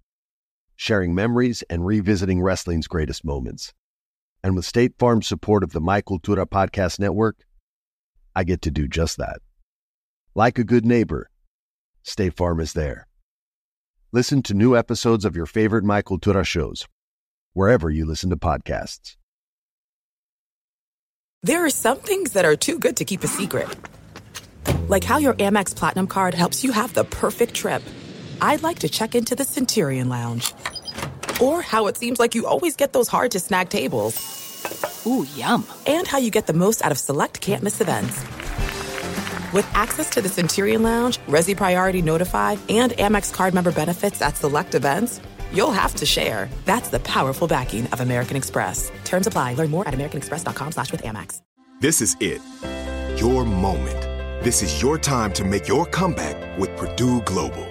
sharing memories and revisiting wrestling's greatest moments. And with State Farm's support of the Mi Cultura Podcast Network, I get to do just that. Like a good neighbor, State Farm is there. Listen to new episodes of your favorite Mi Cultura shows, wherever you listen to podcasts. There are some things that are too good to keep a secret. Like how your Amex Platinum card helps you have the perfect trip. I'd like to check into the Centurion Lounge. Or how it seems like you always get those hard to snag tables. Ooh, yum. And how you get the most out of select can't miss events. With access to the Centurion Lounge, Resy Priority Notify, and Amex card member benefits at select events, you'll have to share. That's the powerful backing of American Express. Terms apply. Learn more at americanexpress.com slash with Amex. This is it. Your moment. This is your time to make your comeback with Purdue Global.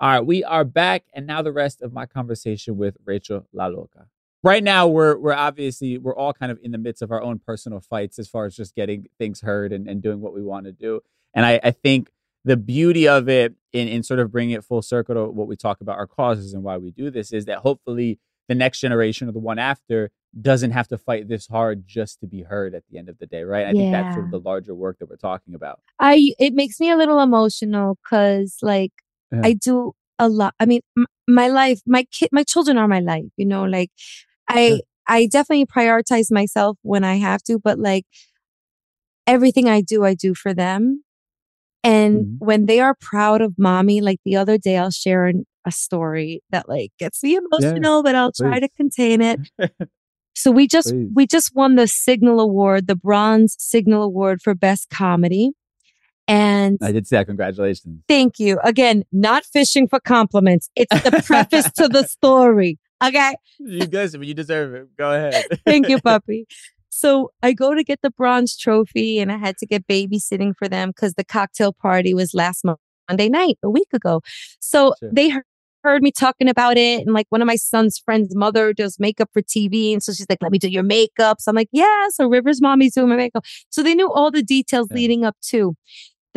All right, we are back, and now the rest of my conversation with Rachel La Loca. Right now, we're we're obviously we're all kind of in the midst of our own personal fights as far as just getting things heard and, and doing what we want to do. And I, I think the beauty of it in, in sort of bringing it full circle to what we talk about our causes and why we do this is that hopefully the next generation or the one after doesn't have to fight this hard just to be heard at the end of the day, right? I think that's sort of the larger work that we're talking about. I it makes me a little emotional because like Yeah. I do a lot. I mean, m- my life, my kid, my children are my life. You know, like I Sure. I definitely prioritize myself when I have to, but like everything I do, I do for them. And Mhm. when they are proud of mommy, like the other day, I'll share an, a story that like gets me emotional, but I'll try to contain it. So we just Please. we just won the Signal Award, the Bronze Signal Award for Best Comedy. And I did say that. Congratulations. thank you. Again, not fishing for compliments. It's the preface to the story. Okay. You guys, you deserve it. Go ahead. Thank you, puppy. So I go to get the bronze trophy and I had to get babysitting for them because the cocktail party was last Monday night, a week ago. So Sure. they heard heard me talking about it. And like one of my son's friends' mother does makeup for TV. And so she's like, let me do your makeup. So I'm like, yeah. So River's mommy's doing my makeup. So they knew all the details Yeah. leading up to.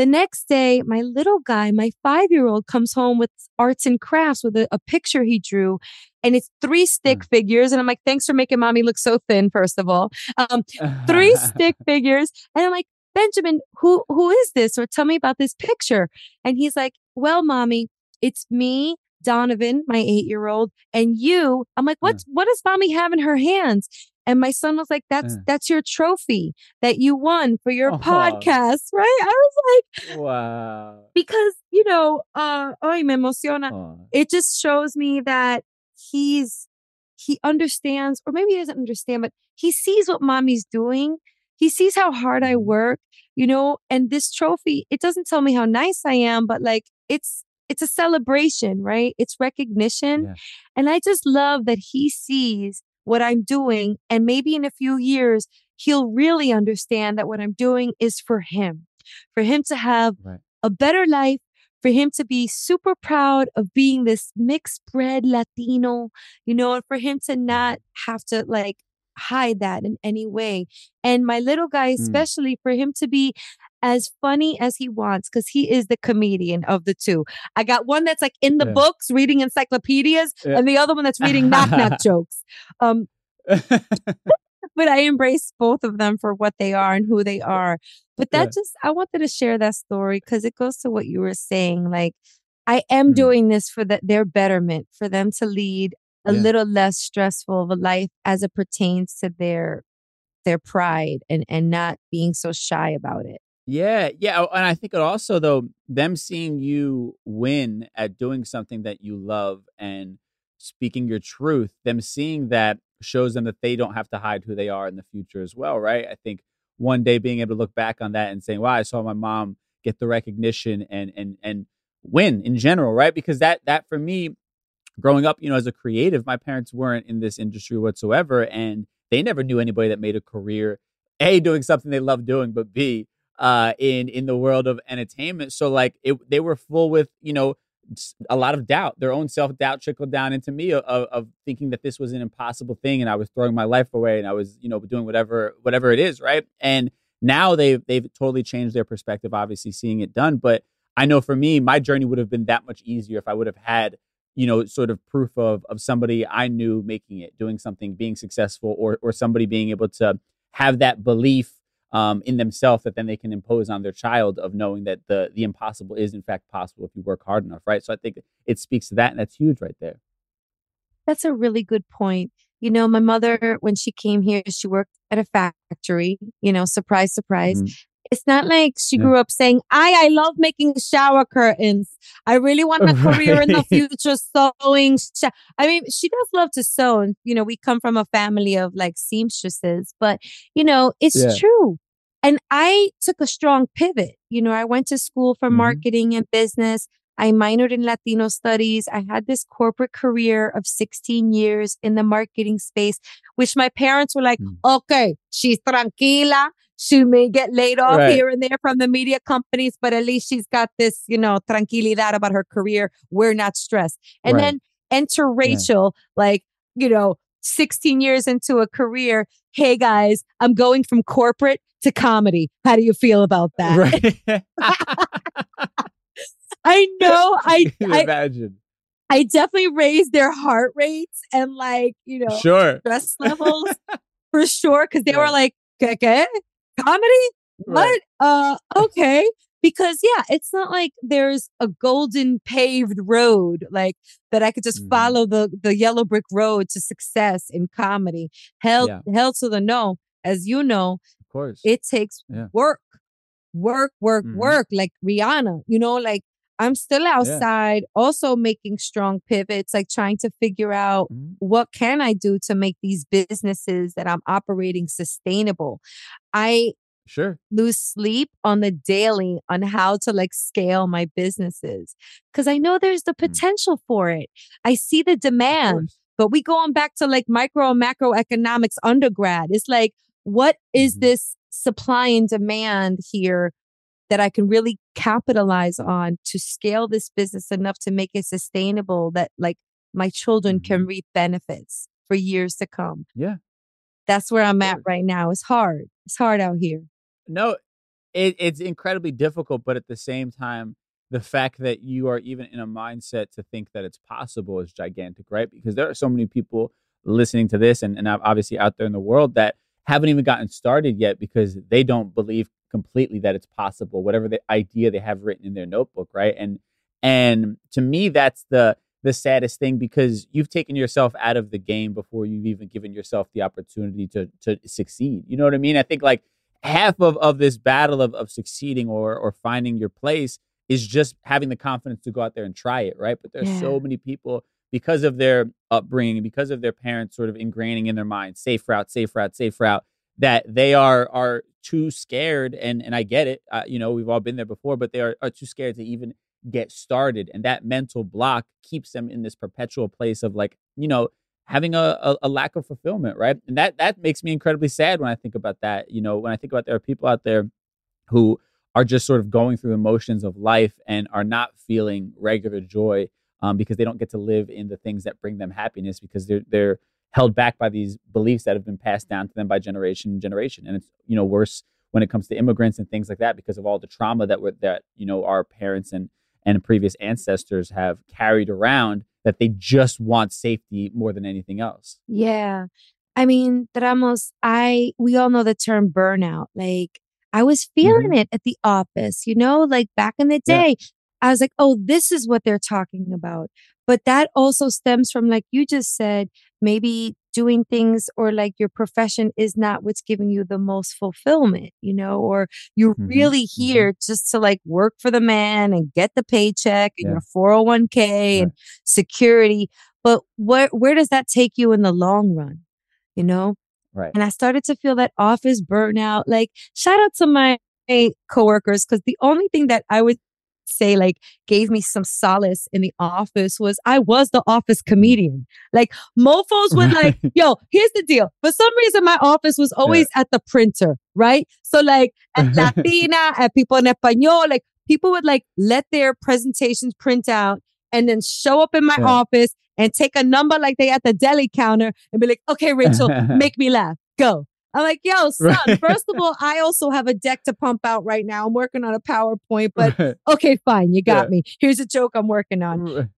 The next day, my little guy, my five year old, comes home with arts and crafts with a, a picture he drew. And it's three stick figures. And I'm like, thanks for making mommy look so thin, first of all. Um, three stick figures. And I'm like, Benjamin, who who is this? Or tell me about this picture. And he's like, Well, mommy, it's me, Donovan, my eight-year-old, and you. I'm like, what's what does mommy have in her hands? And my son was like, That's Uh. that's your trophy that you won for your Aw. podcast, right? I was like, wow. because, you know, uh ay, me emociona Aw. it just shows me that he's he understands or maybe he doesn't understand but he sees what mommy's doing he sees how hard i work you know and this trophy it doesn't tell me how nice i am but like it's it's a celebration right it's recognition Yeah. and i just love that he sees what i'm doing and maybe in a few years he'll really understand that what i'm doing is for him for him to have Right. a better life for him to be super proud of being this mixed bred Latino, you know, and for him to not have to like hide that in any way. And my little guy, Mm. especially for him to be as funny as he wants, because he is the comedian of the two. I got one that's like in the Yeah. books reading encyclopedias, Yeah. and the other one that's reading knock knock jokes. Um, but I embrace both of them for what they are and who they are. But that Yeah. just, I wanted to share that story because it goes to what you were saying. Like, I am Mm. doing this for the, their betterment, for them to lead a Yeah. little less stressful of a life as it pertains to their their pride and and not being so shy about it. Yeah, yeah, oh, and I think it also though them seeing you win at doing something that you love and speaking your truth, them seeing that shows them that they don't have to hide who they are in the future as well, right? I think one day being able to look back on that and saying, "Wow, I saw my mom get the recognition and and and win in general," right? Because that that for me growing up, you know, as a creative, my parents weren't in this industry whatsoever and they never knew anybody that made a career a doing something they love doing, but b uh, in in the world of entertainment. So like it, they were full with you know a lot of doubt. Their own self doubt trickled down into me of, of thinking that this was an impossible thing, and I was throwing my life away, and I was you know doing whatever whatever it is, right? And now they've they've totally changed their perspective. Obviously, seeing it done, but I know for me, my journey would have been that much easier if I would have had you know sort of proof of of somebody I knew making it, doing something, being successful, or or somebody being able to have that belief um, in themselves that then they can impose on their child of knowing that the the impossible is in fact possible if you work hard enough, right? So I think it speaks to that, and that's huge right there. That's a really good point. You know, my mother, when she came here, she worked at a factory, you know, surprise, surprise. Mhm. It's not like she Yeah. grew up saying, I, I love making shower curtains. I really want a career in the future sewing. Sho-. I mean, she does love to sew. And, you know, we come from a family of like seamstresses, but, you know, it's Yeah. true. And I took a strong pivot. You know, I went to school for Mhm. marketing and business. I minored in Latino studies. I had this corporate career of 16 years in the marketing space, which my parents were like, Mm. okay, she's tranquila. She may get laid off Right. here and there from the media companies, but at least she's got this, you know, tranquilidad about her career. We're not stressed. And Right. then enter Rachel, like, you know, 16 years into a career. Hey guys, I'm going from corporate to comedy. How do you feel about that? Right? I know I, I imagine. I definitely raised their heart rates and like, you know, Sure. stress levels for sure. Cause they Yeah. were like, "¿Qué, Comedy? What? Right. Uh, okay. Because yeah, it's not like there's a golden paved road like that I could just Mhm. follow the the yellow brick road to success in comedy. Hell, Yeah. hell to the no. As you know, Of course. it takes Yeah. work, work, work, Mhm. work. Like Rihanna, you know, like I'm still outside, also making strong pivots, like trying to figure out Mhm. what can I do to make these businesses that I'm operating sustainable. I Sure. lose sleep on the daily on how to like scale my businesses because I know there's the potential for it. I see the demand but we going back to like micro and macroeconomics undergrad. It's like, what is Mhm. this supply and demand here that I can really capitalize on to scale this business enough to make it sustainable that like my children can mm-hmm. reap benefits for years to come. Yeah. That's where I'm at right now. It's hard. It's hard out here. No, it, it's incredibly difficult, but at the same time, the fact that you are even in a mindset to think that it's possible is gigantic, right? Because there are so many people listening to this and, and obviously out there in the world that haven't even gotten started yet because they don't believe completely that it's possible, whatever the idea they have written in their notebook, right? And and to me, that's the the saddest thing because you've taken yourself out of the game before you've even given yourself the opportunity to to succeed. You know what I mean? I think like half of, of this battle of, of succeeding or or finding your place is just having the confidence to go out there and try it, right? But there's so many people because of their upbringing, because of their parents sort of ingraining in their mind, safe route, safe route, safe route, that they are are too scared. And and I get it, uh, you know, we've all been there before, but they are, are too scared to even get started, and that mental block keeps them in this perpetual place of like, you know, having a, a, a lack of fulfillment, right? And that that makes me incredibly sad when I think about that. You know, when I think about there are people out there who are just sort of going through the motions of life and are not feeling regular joy um, because they don't get to live in the things that bring them happiness because they're they're held back by these beliefs that have been passed down to them by generation and generation. And it's you know worse when it comes to immigrants and things like that because of all the trauma that were that you know our parents and and previous ancestors have carried around that they just want safety more than anything else. Yeah. I mean, Ramos, I we all know the term burnout. Like I was mm-hmm. feeling it at the office, you know, like back in the Yeah. I was like, oh, this is what they're talking about. But that also stems from, like you just said, maybe doing things or like your profession is not what's giving you the most fulfillment, you know, or you're Mhm, really mhm. here just to like work for the man and get the paycheck and Yeah. your 401k and security. But where where does that take you in the long run? You know? Right. And I started to feel that office burnout. Like, shout out to my coworkers, because the only thing that I would say like gave me some solace in the office was I was the office comedian. Like mofos would like, yo, here's the deal. For some reason, my office was always at the printer, right? So like at Latina, at people in Espanol, like people would like let their presentations print out and then show up in my Yeah. office and take a number like they at the deli counter and be like, okay, Rachel, make me laugh. Go. I'm like, yo, son, Right. first of all, I also have a deck to pump out right now. I'm working on a PowerPoint, but okay, fine. You got Yeah. me. Here's a joke I'm working on.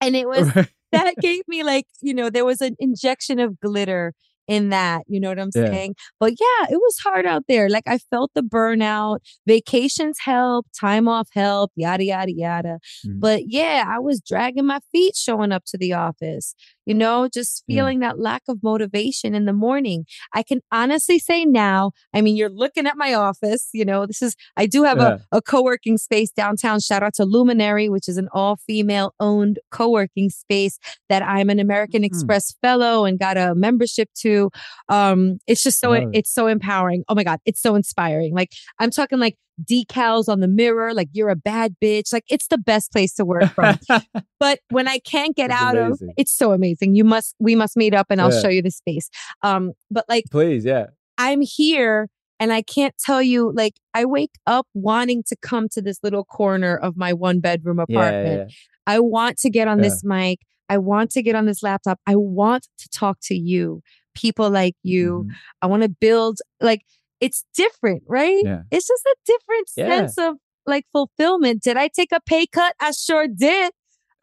And it was that gave me like, you know, there was an injection of glitter in that. You know what I'm Yeah. saying? But yeah, it was hard out there. Like I felt the burnout. Vacations help, time off help, yada, yada, yada. Mhm. But yeah, I was dragging my feet showing up to the office, you know, just Yeah. feeling that lack of motivation in the morning. I can honestly say now, I mean, you're looking at my office, you know, this is, I do have Yeah. a, a co working space downtown. Shout out to Luminary, which is an all female owned co working space that I'm an American Mm. Express fellow and got a membership to. Um, it's just so, it. it's so empowering. Oh my God, it's so inspiring. Like, I'm talking like decals on the mirror, like you're a bad bitch. Like, it's the best place to work from. but when I can't get It's out amazing. of, it's so amazing. You must, we must meet up and I'll Yeah. show you the space. Um, but like, Please, yeah. I'm here and I can't tell you, like, I wake up wanting to come to this little corner of my one bedroom apartment. yeah, yeah. I want to get on this mic. I want to get on this laptop. I want to talk to you, people like you. Mhm. I want to build, like, it's different, right? Yeah. It's just a different Yeah. sense of like fulfillment. Did I take a pay cut? I sure did.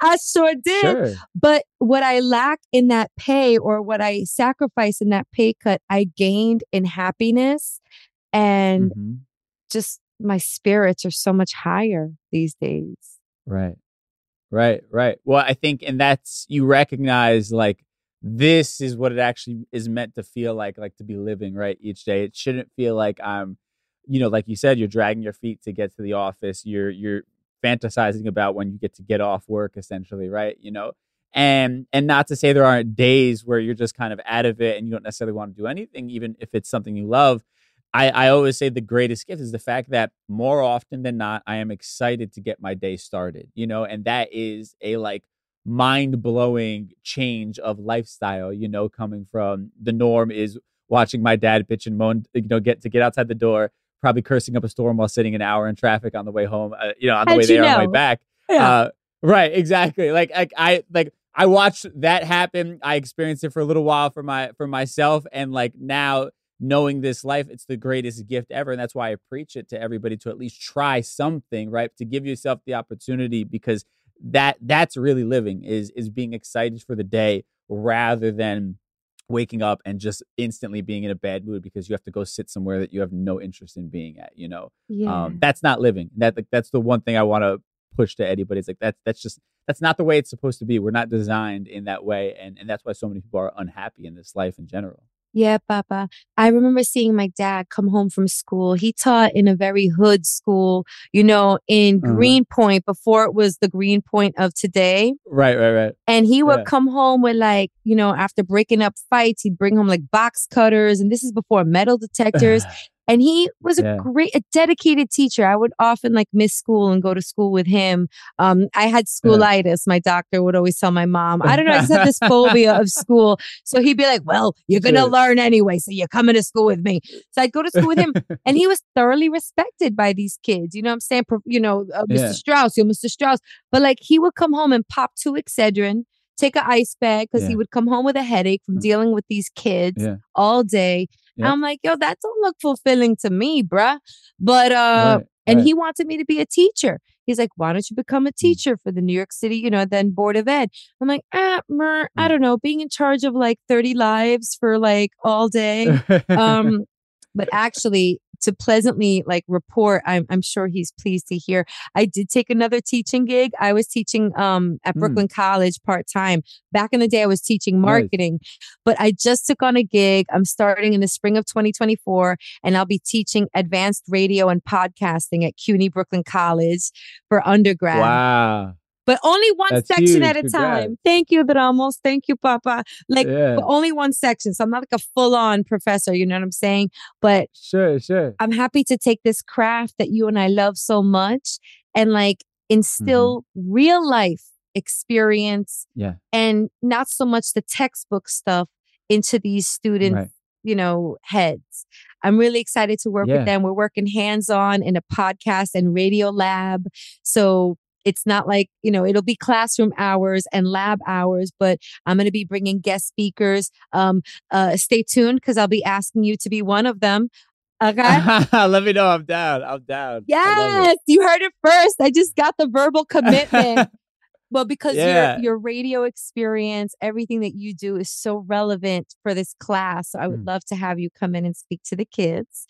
I sure did. Sure. But what I lack in that pay or what I sacrifice in that pay cut, I gained in happiness and Mhm. just my spirits are so much higher these days. Right. Right, right. Well, I think, and that's you recognize like this is what it actually is meant to feel like, like to be living right each day. It shouldn't feel like I'm, you know, like you said, you're dragging your feet to get to the office. You're you're fantasizing about when you get to get off work, essentially, right? You know, and and not to say there aren't days where you're just kind of out of it and you don't necessarily want to do anything, even if it's something you love. I, I always say the greatest gift is the fact that more often than not, I am excited to get my day started, you know, and that is a like mind blowing change of lifestyle, you know, coming from the norm is watching my dad bitch and moan, you know, get to get outside the door, probably cursing up a storm while sitting an hour in traffic on the way home. Uh, you know, on the How'd way there, on the way back. Yeah. Uh, right, exactly. Like, like I like I watched that happen. I experienced it for a little while for my for myself, and like now knowing this life, it's the greatest gift ever, and that's why I preach it to everybody to at least try something, right? To give yourself the opportunity because that that's really living is is being excited for the day rather than waking up and just instantly being in a bad mood because you have to go sit somewhere that you have no interest in being at you know? Yeah. um that's not living. That like, that's the one thing i want to push to anybody it's like that's that's just that's not the way it's supposed to be. We're not designed in that way and and that's why so many people are unhappy in this life in general Yeah, Papa. I remember seeing my dad come home from school. He taught in a very hood school, you know, in Uh-huh. Greenpoint before it was the Greenpoint of today. right right right And he would Yeah. come home with like, you know, after breaking up fights, he'd bring home like box cutters. And this is before metal detectors. and he was a great, a dedicated teacher. I would often like miss school and go to school with him. Um, I had schoolitis. My doctor would always tell my mom, I don't know, I just have this phobia of school. So he'd be like, well, you're going to learn anyway. So you're coming to school with me. So I'd go to school with him and he was thoroughly respected by these kids. You know what I'm saying? You know, uh, Mr. Yeah. Strauss, you're Mr. Strauss. But like he would come home and pop two Excedrin, take an ice bag because he would come home with a headache from Mm. dealing with these kids Yeah. all day. Yeah. I'm like, yo, that don't look fulfilling to me, bruh. But uh, Right, and right. he wanted me to be a teacher. He's like, why don't you become Mm. a teacher for the New York City, you know, then Board of Ed? I'm like, ah, mer, I Mm. don't know, being in charge of like 30 lives for like all day um but actually to pleasantly like report I'm, I'm sure he's pleased to hear. I did take another teaching gig. I was teaching um at Mm. brooklyn college part-time. Back in the day i was teaching marketing but i just took on a gig. I'm starting in the spring of 2024 and i'll be teaching advanced radio and podcasting at cuny brooklyn college for undergrad. Wow but only one That's section huge. at a Congrats. time thank you Ramos. thank you papa like yeah only one section. So I'm not like a full on professor, you know what I'm saying? But sure sure I'm happy to take this craft that you and I love so much and like instill mm-hmm. real life experience yeah and not so much the textbook stuff into these students, right you know, heads. I'm really excited to work Yeah. with them. We're working hands on in a podcast and radio lab. So it's not like, you know, it'll be classroom hours and lab hours, but I'm going to be bringing guest speakers. Um, uh, stay tuned because I'll be asking you to be one of them. Okay. let me know i'm down i'm down I love it. Yes, you heard it first. I just got the verbal commitment. well, because Yeah. your your radio experience, everything that you do is so relevant for this class. So I would Mm. love to have you come in and speak to the kids.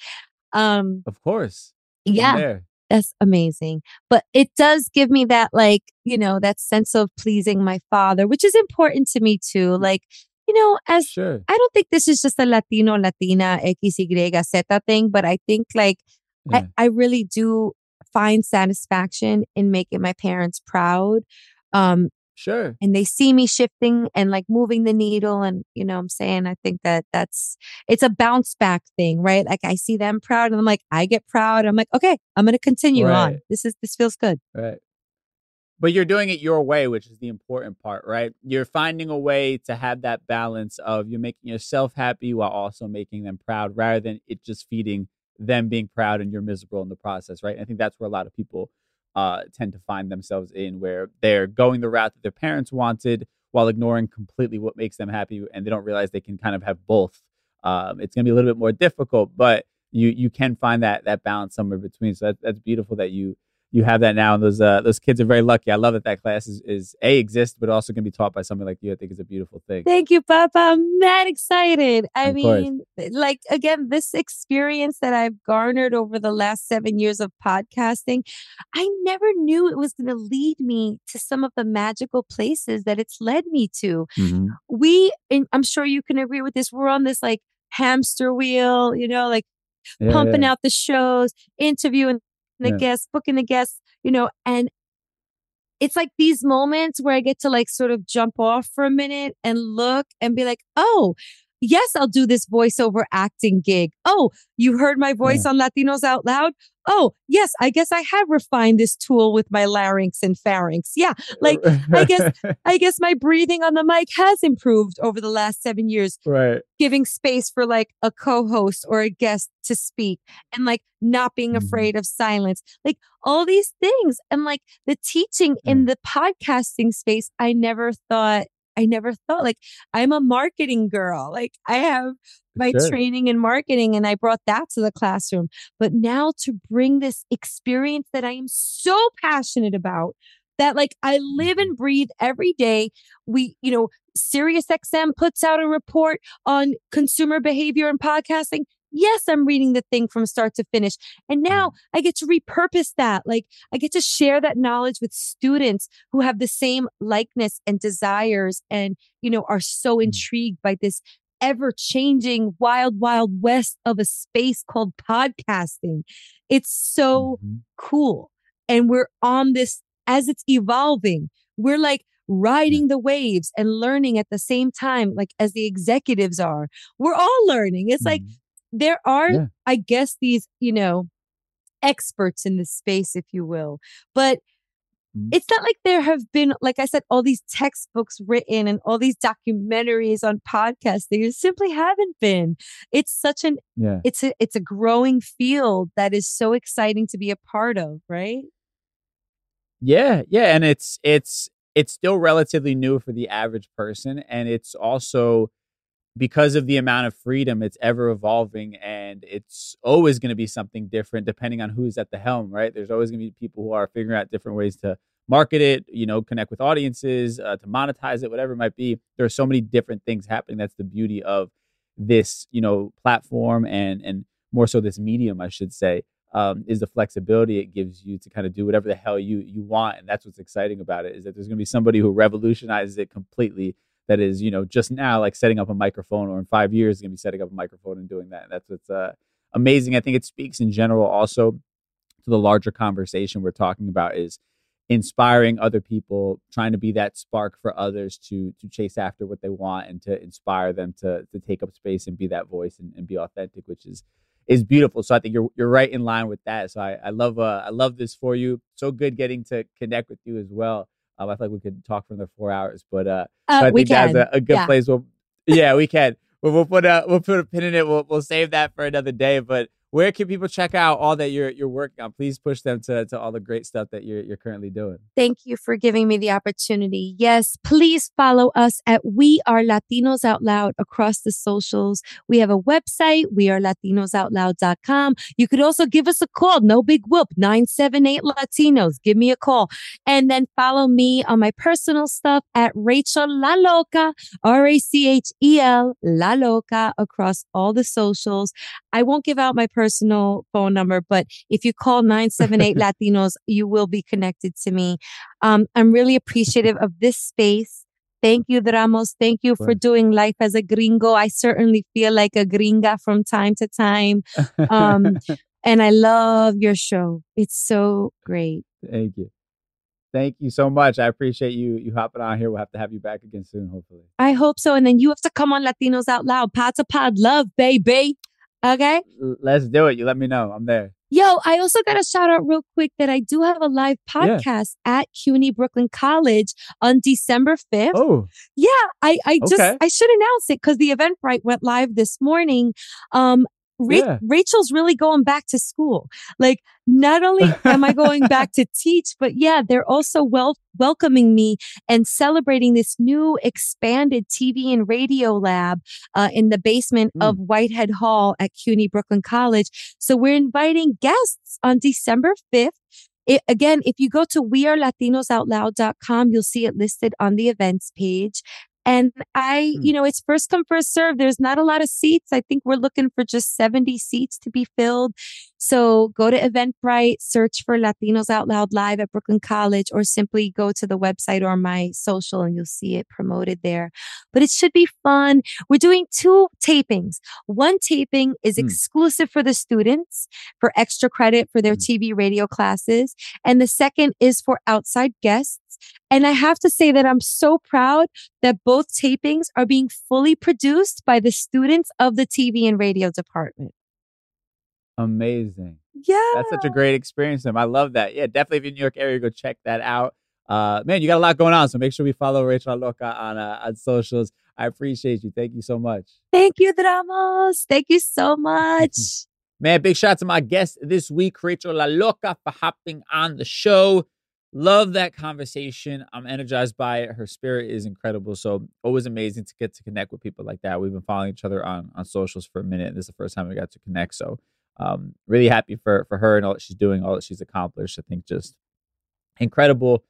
Um, of course yeah. That's amazing. But it does give me that like, you know, that sense of pleasing my father, which is important to me too. Like, you know, as sure I don't think this is just a Latino, Latina, X, Y, Z thing, but I think like Yeah. I, I really do find satisfaction in making my parents proud. Um, sure and they see me shifting and like moving the needle. And, you know, I'm saying, I think that that's, it's a bounce back thing, right? Like I see them proud and I'm like, I get proud. I'm like, okay, I'm going to continue on. This is, this feels good. Right. But you're doing it your way, which is the important part, right? You're finding a way to have that balance of you're making yourself happy while also making them proud rather than it just feeding them being proud and you're miserable in the process, right? I think that's where a lot of people uh, tend to find themselves in where they're going the route that their parents wanted while ignoring completely what makes them happy and they don't realize they can kind of have both. Um, it's going to be a little bit more difficult, but you you can find that that balance somewhere between. So that, that's beautiful that you you have that now, and those uh, those kids are very lucky. I love that that class is, is a exists, but also can be taught by somebody like you. I think is a beautiful thing. Thank you, Papa. I'm mad excited. I Of course. mean, like, again, this experience that I've garnered over the last seven years of podcasting, I never knew it was going to lead me to some of the magical places that it's led me to. Mhm. We, and I'm sure you can agree with this, we're on this like hamster wheel, you know, like Yeah, pumping yeah. out the shows, interviewing the Yeah. guests, booking the guests, you know, and it's like these moments where I get to like sort of jump off for a minute and look and be like, oh, yes, I'll do this voiceover acting gig. Oh, you heard my voice yeah. on Latinos Out Loud? Oh, yes, I guess I have refined this tool with my larynx and pharynx. Yeah. Like I guess I guess my breathing on the mic has improved over the last 7 years. Right. Giving space for like a co-host or a guest to speak and like not being mm-hmm. afraid of silence. Like all these things and like the teaching in the podcasting space I never thought I never thought like I'm a marketing girl. Like I have my sure. training in marketing and I brought that to the classroom. But now to bring this experience that I am so passionate about that like I live and mm-hmm. breathe every day. We, you know, SiriusXM puts out a report on consumer behavior and podcasting. Yes, I'm reading the thing from start to finish. And now mm-hmm. I get to repurpose that. Like I get to share that knowledge with students who have the same likeness and desires and, you know, are so mm-hmm. intrigued by this ever changing wild, wild west of a space called podcasting. It's so mm-hmm. cool. And we're on this as it's evolving. We're like, riding the waves and learning at the same time, like as the executives are. We're all learning. It's mm-hmm. like there are, yeah. I guess, these, you know, experts in this space, if you will. But mm-hmm. it's not like there have been, like I said, all these textbooks written and all these documentaries on podcasts. There simply haven't been. It's such an, yeah. it's a, it's a growing field that is so exciting to be a part of, right? Yeah, yeah, and it's it's it's still relatively new for the average person, and it's also because of the amount of freedom it's ever evolving and it's always going to be something different depending on who's at the helm right? There's always going to be people who are figuring out different ways to market it you know connect with audiences uh, to monetize it whatever it might be. There are so many different things happening. That's the beauty of this you know platform and and more so this medium i should say um, is the flexibility it gives you to kind of do whatever the hell you you want and that's what's exciting about it is that there's going to be somebody who revolutionizes it completely that is, you know, just now like setting up a microphone or in five years going to be setting up a microphone and doing that. That's what's uh, amazing. I think it speaks in general also to the larger conversation we're talking about is inspiring other people, trying to be that spark for others to to chase after what they want and to inspire them to to take up space and be that voice and, and be authentic, which is is beautiful. So I think you're you're right in line with that. So I, I love uh, I love this for you. So good getting to connect with you as well. Um, I feel like we could talk for another four hours, but uh, uh I think that's a, a, good yeah. place. We'll, yeah, we can. We'll, we'll put a we'll put a pin in it. We'll we'll save that for another day. But where can people check out all that you're you're working on? Please push them to, to all the great stuff that you're you're currently doing. Thank you for giving me the opportunity. Yes, please follow us at We Are Latinos Out Loud across the socials. We have a website, we are latinosoutloud.com. You could also give us a call, no big whoop, 978 Latinos. Give me a call. And then follow me on my personal stuff at Rachel La Loca, R A C H E L La Loca across all the socials. I won't give out my personal phone number, but if you call 978 Latinos, you will be connected to me. Um, I'm really appreciative of this space. Thank you, Dramos. Thank you for doing life as a gringo. I certainly feel like a gringa from time to time. Um, and I love your show. It's so great. Thank you. Thank you so much. I appreciate you you hopping on here. We'll have to have you back again soon, hopefully. I hope so. And then you have to come on Latinos Out Loud. Pod to pod love, baby. Okay. Let's do it. You let me know. I'm there. Yo, I also got a shout out real quick that I do have a live podcast yeah. at CUNY Brooklyn College on December 5th. Oh. Yeah, I, I just, okay. I should announce it because the Eventbrite went live this morning. Um, Ra- yeah. Rachel's really going back to school. Like, not only am I going back to teach, but yeah, they're also well welcoming me and celebrating this new expanded TV and radio lab uh, in the basement mm. of Whitehead Hall at CUNY Brooklyn College. So we're inviting guests on December 5th. It, again, if you go to wearelatinosoutloud.com, you'll see it listed on the events page. And I, hmm. you know, it's first come, first serve. There's not a lot of seats. I think we're looking for just 70 seats to be filled. So go to Eventbrite, search for Latinos Out Loud Live at Brooklyn College, or simply go to the website or my social and you'll see it promoted there. But it should be fun. We're doing two tapings. One taping is mm. exclusive for the students for extra credit for their mm. TV radio classes. And the second is for outside guests And I have to say that I'm so proud that both tapings are being fully produced by the students of the TV and radio department. Amazing. Yeah. That's such a great experience. Them. I love that. Yeah, definitely if you're in New York area, go check that out. Uh, man, you got a lot going on. So make sure we follow Rachel Loca on uh, on socials. I appreciate you. Thank you so much. Thank you, Dramos. Thank you so much. Man, big shout out to my guest this week, Rachel La Loca, for hopping on the show. Love that conversation. I'm energized by it. Her spirit is incredible. So always amazing to get to connect with people like that. We've been following each other on on socials for a minute. This is the first time we got to connect. So um, really happy for for her and all that she's doing, all that she's accomplished. I think just incredible,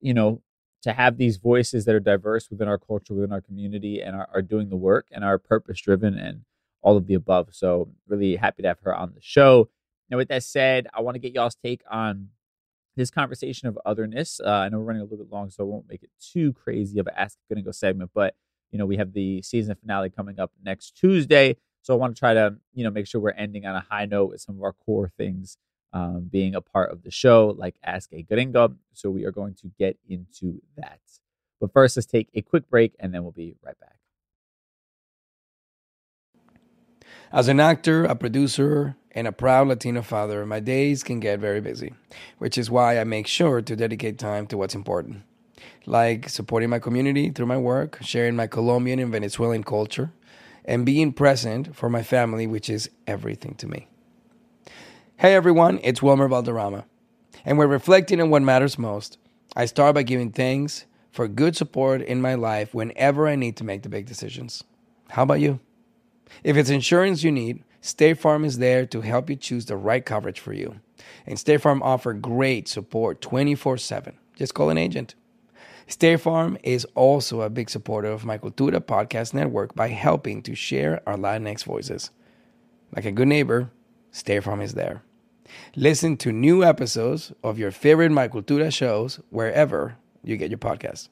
you know, to have these voices that are diverse within our culture, within our community, and are, are doing the work and are purpose driven and all of the above. So really happy to have her on the show. Now, with that said, I want to get y'all's take on this conversation of otherness. Uh, I know we're running a little bit long, so I won't make it too crazy of an Ask a Gringo segment, but you know, we have the season finale coming up next Tuesday. So I want to try to, you know, make sure we're ending on a high note with some of our core things um, being a part of the show, like Ask a Gringo. So we are going to get into that. But first, let's take a quick break and then we'll be right back. As an actor, a producer, and a proud Latino father, my days can get very busy, which is why I make sure to dedicate time to what's important, like supporting my community through my work, sharing my Colombian and Venezuelan culture, and being present for my family, which is everything to me. Hey everyone, it's Wilmer Valderrama, and we're reflecting on what matters most. I start by giving thanks for good support in my life whenever I need to make the big decisions. How about you? If it's insurance you need, State Farm is there to help you choose the right coverage for you. And State Farm offer great support 24/7. Just call an agent. State Farm is also a big supporter of Mi Cultura podcast network by helping to share our Latinx voices. Like a good neighbor, State Farm is there. Listen to new episodes of your favorite Mi Cultura shows wherever you get your podcasts.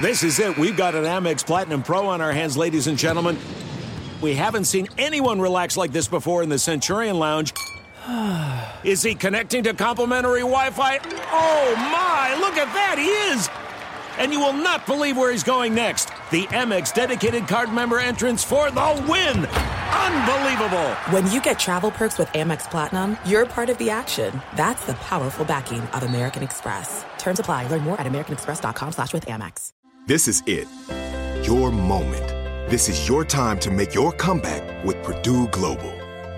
This is it. We've got an Amex Platinum Pro on our hands, ladies and gentlemen. We haven't seen anyone relax like this before in the Centurion Lounge. Is he connecting to complimentary Wi Fi? Oh my, look at that, he is! And you will not believe where he's going next. The Amex dedicated card member entrance for the win! Unbelievable! When you get travel perks with Amex Platinum, you're part of the action. That's the powerful backing of American Express. Terms apply. Learn more at americanexpress.com slash with Amex. This is it. Your moment. This is your time to make your comeback with Purdue Global.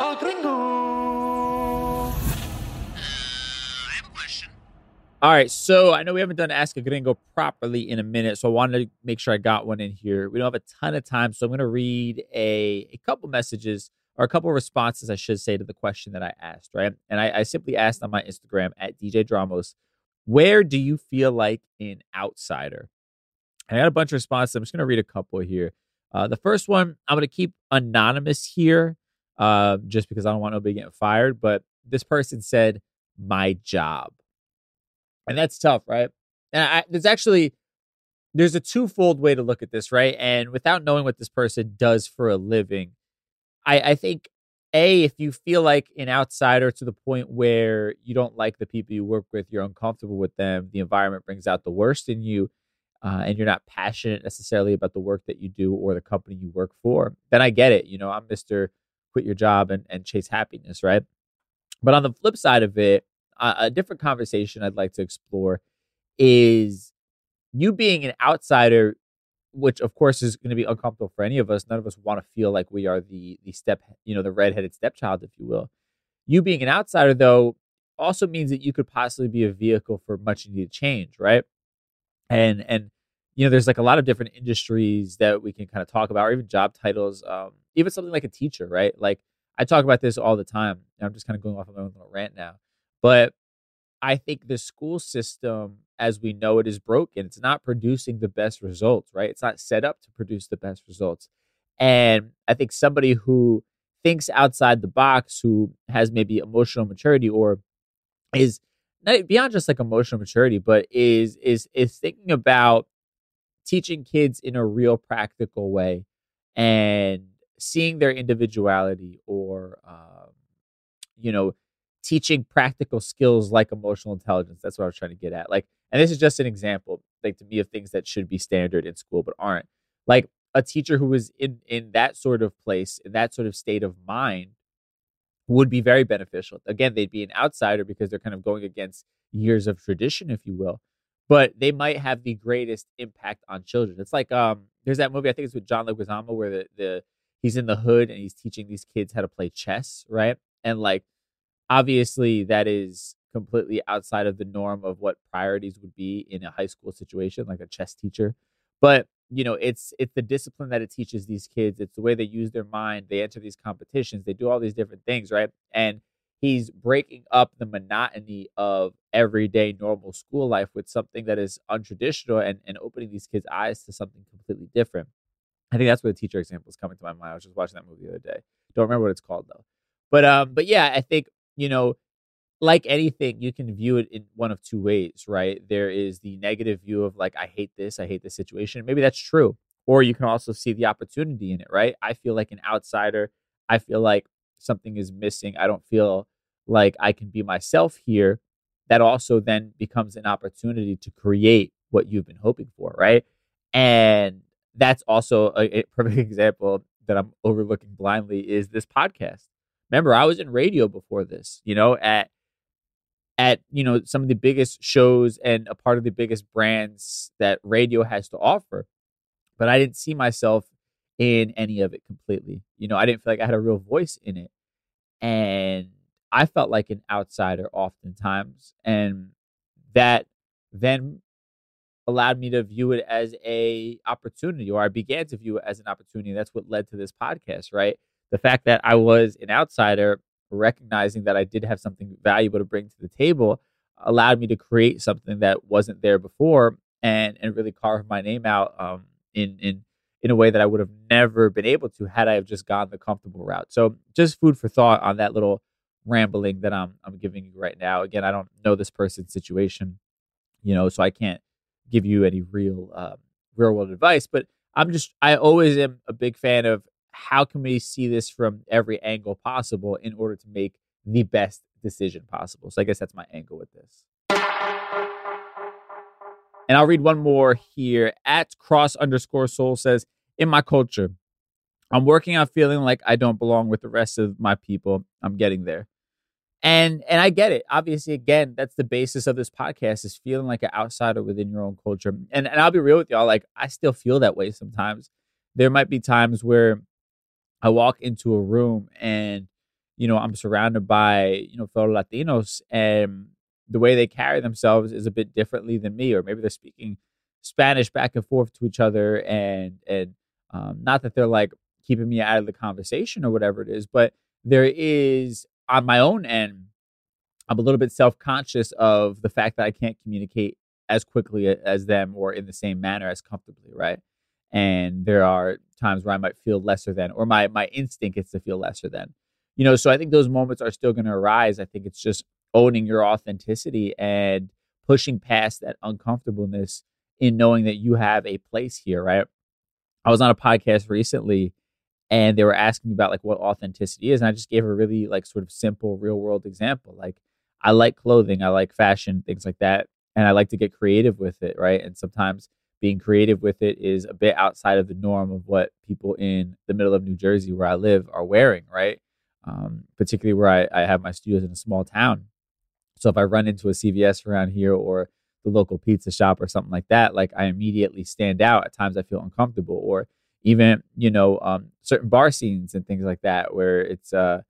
a gringo. All right, so I know we haven't done Ask a Gringo properly in a minute, so I wanted to make sure I got one in here. We don't have a ton of time, so I'm going to read a, a couple messages or a couple responses, I should say, to the question that I asked, right? And I, I simply asked on my Instagram at DJ Dramos, where do you feel like an outsider? And I got a bunch of responses. I'm just going to read a couple here. Uh, the first one, I'm going to keep anonymous here uh, just because I don't want nobody getting fired. But this person said, my job. And that's tough, right? And I, there's actually there's a twofold way to look at this, right? And without knowing what this person does for a living, I, I think a if you feel like an outsider to the point where you don't like the people you work with, you're uncomfortable with them, the environment brings out the worst in you, uh, and you're not passionate necessarily about the work that you do or the company you work for, then I get it. You know, I'm Mister Quit Your Job and, and Chase Happiness, right? But on the flip side of it, a, a different conversation I'd like to explore is you being an outsider which of course is going to be uncomfortable for any of us. None of us want to feel like we are the the step, you know, the redheaded stepchild, if you will. You being an outsider, though, also means that you could possibly be a vehicle for much needed change, right? And and you know, there's like a lot of different industries that we can kind of talk about, or even job titles. Um, even something like a teacher, right? Like I talk about this all the time. I'm just kind of going off on my own little rant now, but I think the school system, as we know it, is broken. It's not producing the best results, right? It's not set up to produce the best results. And I think somebody who thinks outside the box, who has maybe emotional maturity or is not beyond just like emotional maturity, but is is is thinking about teaching kids in a real practical way and seeing their individuality or um, you know teaching practical skills like emotional intelligence. That's what I was trying to get at. Like, and this is just an example, like to me, of things that should be standard in school but aren't. Like a teacher who is in in that sort of place, in that sort of state of mind, would be very beneficial. Again, they'd be an outsider because they're kind of going against years of tradition, if you will. But they might have the greatest impact on children. It's like um, there's that movie I think it's with John Leguizamo where the the he's in the hood and he's teaching these kids how to play chess, right? And like obviously that is completely outside of the norm of what priorities would be in a high school situation like a chess teacher. But you know it's it's the discipline that it teaches these kids. It's the way they use their mind. They enter these competitions. They do all these different things right? And he's breaking up the monotony of everyday normal school life with something that is untraditional and, and opening these kids eyes to something completely different i think that's where the teacher example is coming to my mind i was just watching that movie the other day don't remember what it's called though but um but yeah i think you know, like anything, you can view it in one of two ways, right? There is the negative view of like, I hate this, I hate this situation. Maybe that's true. Or you can also see the opportunity in it, right? I feel like an outsider. I feel like something is missing. I don't feel like I can be myself here. That also then becomes an opportunity to create what you've been hoping for, right? And that's also a, a perfect example that I'm overlooking blindly is this podcast Remember, I was in radio before this, you know, at at you know some of the biggest shows and a part of the biggest brands that radio has to offer. But I didn't see myself in any of it completely. You know, I didn't feel like I had a real voice in it. And I felt like an outsider oftentimes. And that then allowed me to view it as a opportunity or I began to view it as an opportunity. That's what led to this podcast, right? the fact that I was an outsider, recognizing that I did have something valuable to bring to the table, allowed me to create something that wasn't there before, and and really carve my name out um, in in in a way that I would have never been able to had I have just gone the comfortable route. So just food for thought on that little rambling that I'm I'm giving you right now. Again, I don't know this person's situation, you know, so I can't give you any real um, real world advice. But I'm just I always am a big fan of how can we see this from every angle possible in order to make the best decision possible? So I guess that's my angle with this. And I'll read one more here. At cross underscore soul says, In my culture, I'm working on feeling like I don't belong with the rest of my people. I'm getting there. And and I get it. Obviously, again, that's the basis of this podcast is feeling like an outsider within your own culture. And and I'll be real with y'all, like I still feel that way sometimes. There might be times where I walk into a room and you know I'm surrounded by you know fellow Latinos and the way they carry themselves is a bit differently than me, or maybe they're speaking Spanish back and forth to each other, and and um, not that they're like keeping me out of the conversation or whatever it is, but there is on my own end, I'm a little bit self conscious of the fact that I can't communicate as quickly as them or in the same manner as comfortably, right? and there are times where I might feel lesser than, or my my instinct is to feel lesser than. You know, so I think those moments are still going to arise. I think it's just owning your authenticity and pushing past that uncomfortableness in knowing that you have a place here, right? I was on a podcast recently and they were asking me about like what authenticity is and I just gave a really like sort of simple real world example. Like I like clothing, I like fashion, things like that, and I like to get creative with it, right? And sometimes being creative with it is a bit outside of the norm of what people in the middle of New Jersey, where I live, are wearing, right? Um, particularly where I, I have my studios in a small town. So if I run into a CVS around here or the local pizza shop or something like that, like I immediately stand out. At times I feel uncomfortable, or even you know um, certain bar scenes and things like that where it's uh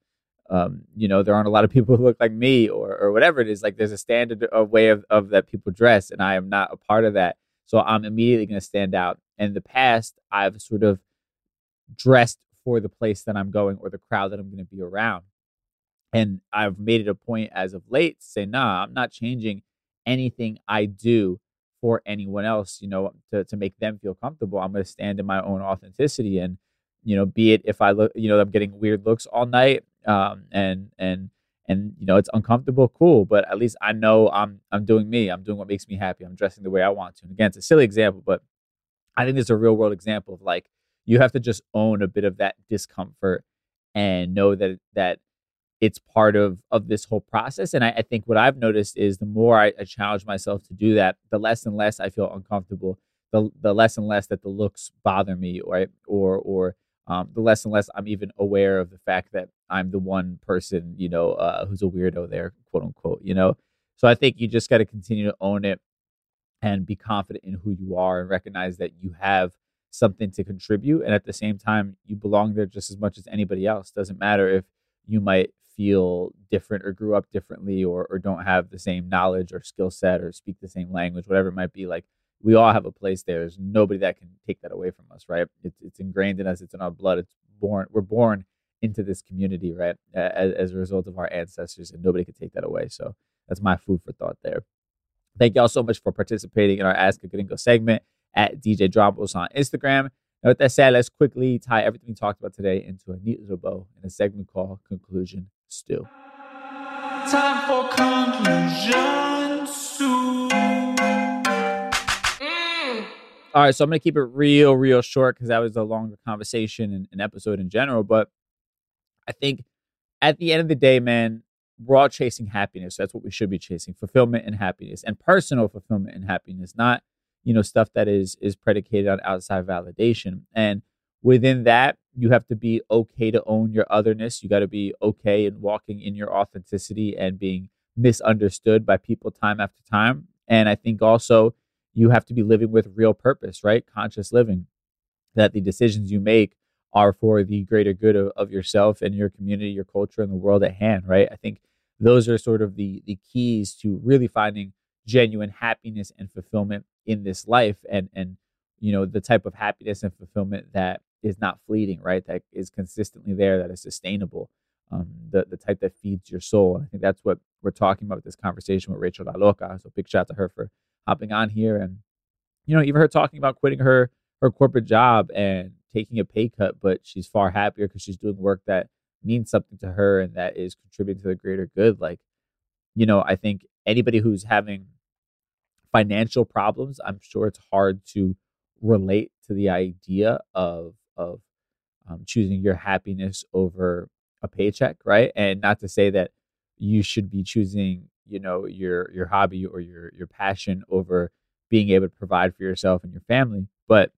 um, you know there aren't a lot of people who look like me or or whatever it is. Like there's a standard of way of, of that people dress, and I am not a part of that. So I'm immediately going to stand out. In the past, I've sort of dressed for the place that I'm going or the crowd that I'm going to be around. And I've made it a point as of late to say, nah, I'm not changing anything I do for anyone else, you know, to, to make them feel comfortable. I'm going to stand in my own authenticity and, you know, be it if I look, you know, I'm getting weird looks all night, um, and, and, and, you know, it's uncomfortable, cool, but at least I know I'm, I'm doing me. I'm doing what makes me happy. I'm dressing the way I want to. And again, it's a silly example, but I think it's a real world example of like, you have to just own a bit of that discomfort and know that that it's part of of this whole process. And i, I think what i've noticed is the more I, I, challenge myself to do that the less and less i feel uncomfortable the, the less and less that the looks bother me or or or um, the less and less i'm even aware of the fact that i'm the one person you know uh, who's a weirdo there quote unquote you know? So i think you just got to continue to own it and be confident in who you are and recognize that you have something to contribute. And at the same time you belong there just as much as anybody else. Doesn't matter if you might feel different or grew up differently or, or don't have the same knowledge or skill set or speak the same language whatever it might be like we all have a place there. There's nobody that can take that away from us right? It's, it's ingrained in us. It's in our blood. It's born we're born into this community right? As, as a result of our ancestors and nobody can take that away. So that's my food for thought there. Thank y'all so much for participating in our ask a gringo segment at DJ Dramos on Instagram. Now, with that said, let's quickly tie everything we talked about today into a neat little bow in a segment called Conclusion Stew. Time for conclusion stew. Mm. All right, so I'm going to keep it real, real short because that was a longer conversation and an episode in general. But I think at the end of the day, man, we're all chasing happiness. That's what we should be chasing fulfillment and happiness and personal fulfillment and happiness, not you know stuff that is is predicated on outside validation and within that you have to be okay to own your otherness. You got to be okay in walking in your authenticity and being misunderstood by people time after time. And i think also you have to be living with real purpose right? Conscious living. That the decisions you make are for the greater good of, of yourself and your community your culture and the world at hand right? I think those are sort of the the keys to really finding genuine happiness and fulfillment in this life and and you know the type of happiness and fulfillment that is not fleeting right? That is consistently there that is sustainable um, the the type that feeds your soul and i think that's what we're talking about with this conversation with rachel la loca so big shout out to her for hopping on here and you know even her talking about quitting her her corporate job and taking a pay cut but she's far happier because she's doing work that means something to her and that is contributing to the greater good like you know i think anybody who's having financial problems, I'm sure it's hard to relate to the idea of of um, choosing your happiness over a paycheck, right? And not to say that you should be choosing, you know, your your hobby or your your passion over being able to provide for yourself and your family, but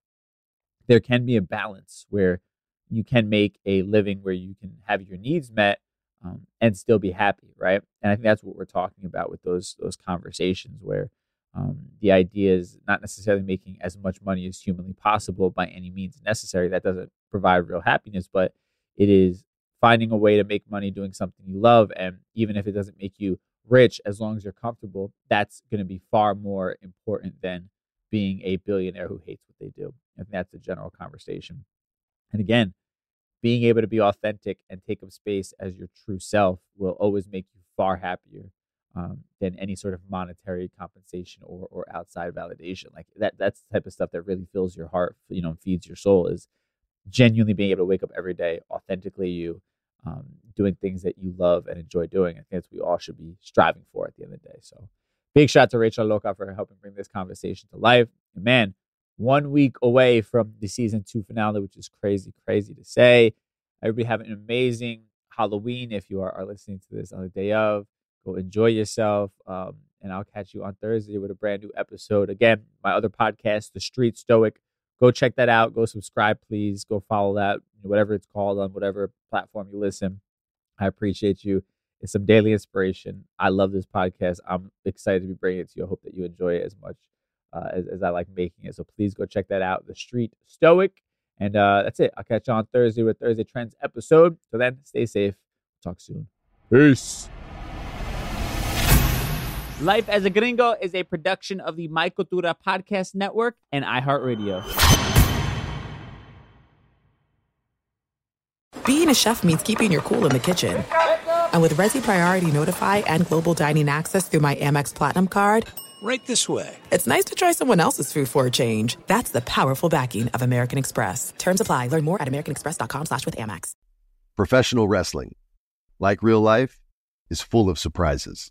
there can be a balance where you can make a living where you can have your needs met um, and still be happy, right? And I think that's what we're talking about with those those conversations where um, the idea is not necessarily making as much money as humanly possible by any means necessary. That doesn't provide real happiness, but it is finding a way to make money doing something you love. And even if it doesn't make you rich, as long as you're comfortable, that's going to be far more important than being a billionaire who hates what they do. Think that's the general conversation. And again, being able to be authentic and take up space as your true self will always make you far happier um, than any sort of monetary compensation or, or outside validation. Like that, that's the type of stuff that really fills your heart, you know, feeds your soul is genuinely being able to wake up every day, authentically you, um, doing things that you love and enjoy doing. I think that's what we all should be striving for at the end of the day. So big shout out to Rachel Loca for helping bring this conversation to life. Man, one week away from the season two finale, which is crazy, crazy to say. Everybody have an amazing Halloween if you are, are listening to this on the day of. Go enjoy yourself. Um, and I'll catch you on Thursday with a brand new episode. Again, my other podcast, The Street Stoic. Go check that out. Go subscribe, please. Go follow that, whatever it's called on whatever platform you listen. I appreciate you. It's some daily inspiration. I love this podcast. I'm excited to be bringing it to you. I hope that you enjoy it as much uh, as, as I like making it. So please go check that out. The Street Stoic. And uh, that's it. I'll catch you on Thursday with Thursday Trends episode. So then, stay safe. Talk soon. Peace. Life as a Gringo is a production of the Mi Cultura Podcast Network and iHeartRadio. Being a chef means keeping your cool in the kitchen. And with Resy Priority Notify and Global Dining Access through my Amex Platinum card, Right this way. it's nice to try someone else's food for a change. That's the powerful backing of American Express. Terms apply. Learn more at americanexpress.com slash with Amex. Professional wrestling, like real life, is full of surprises.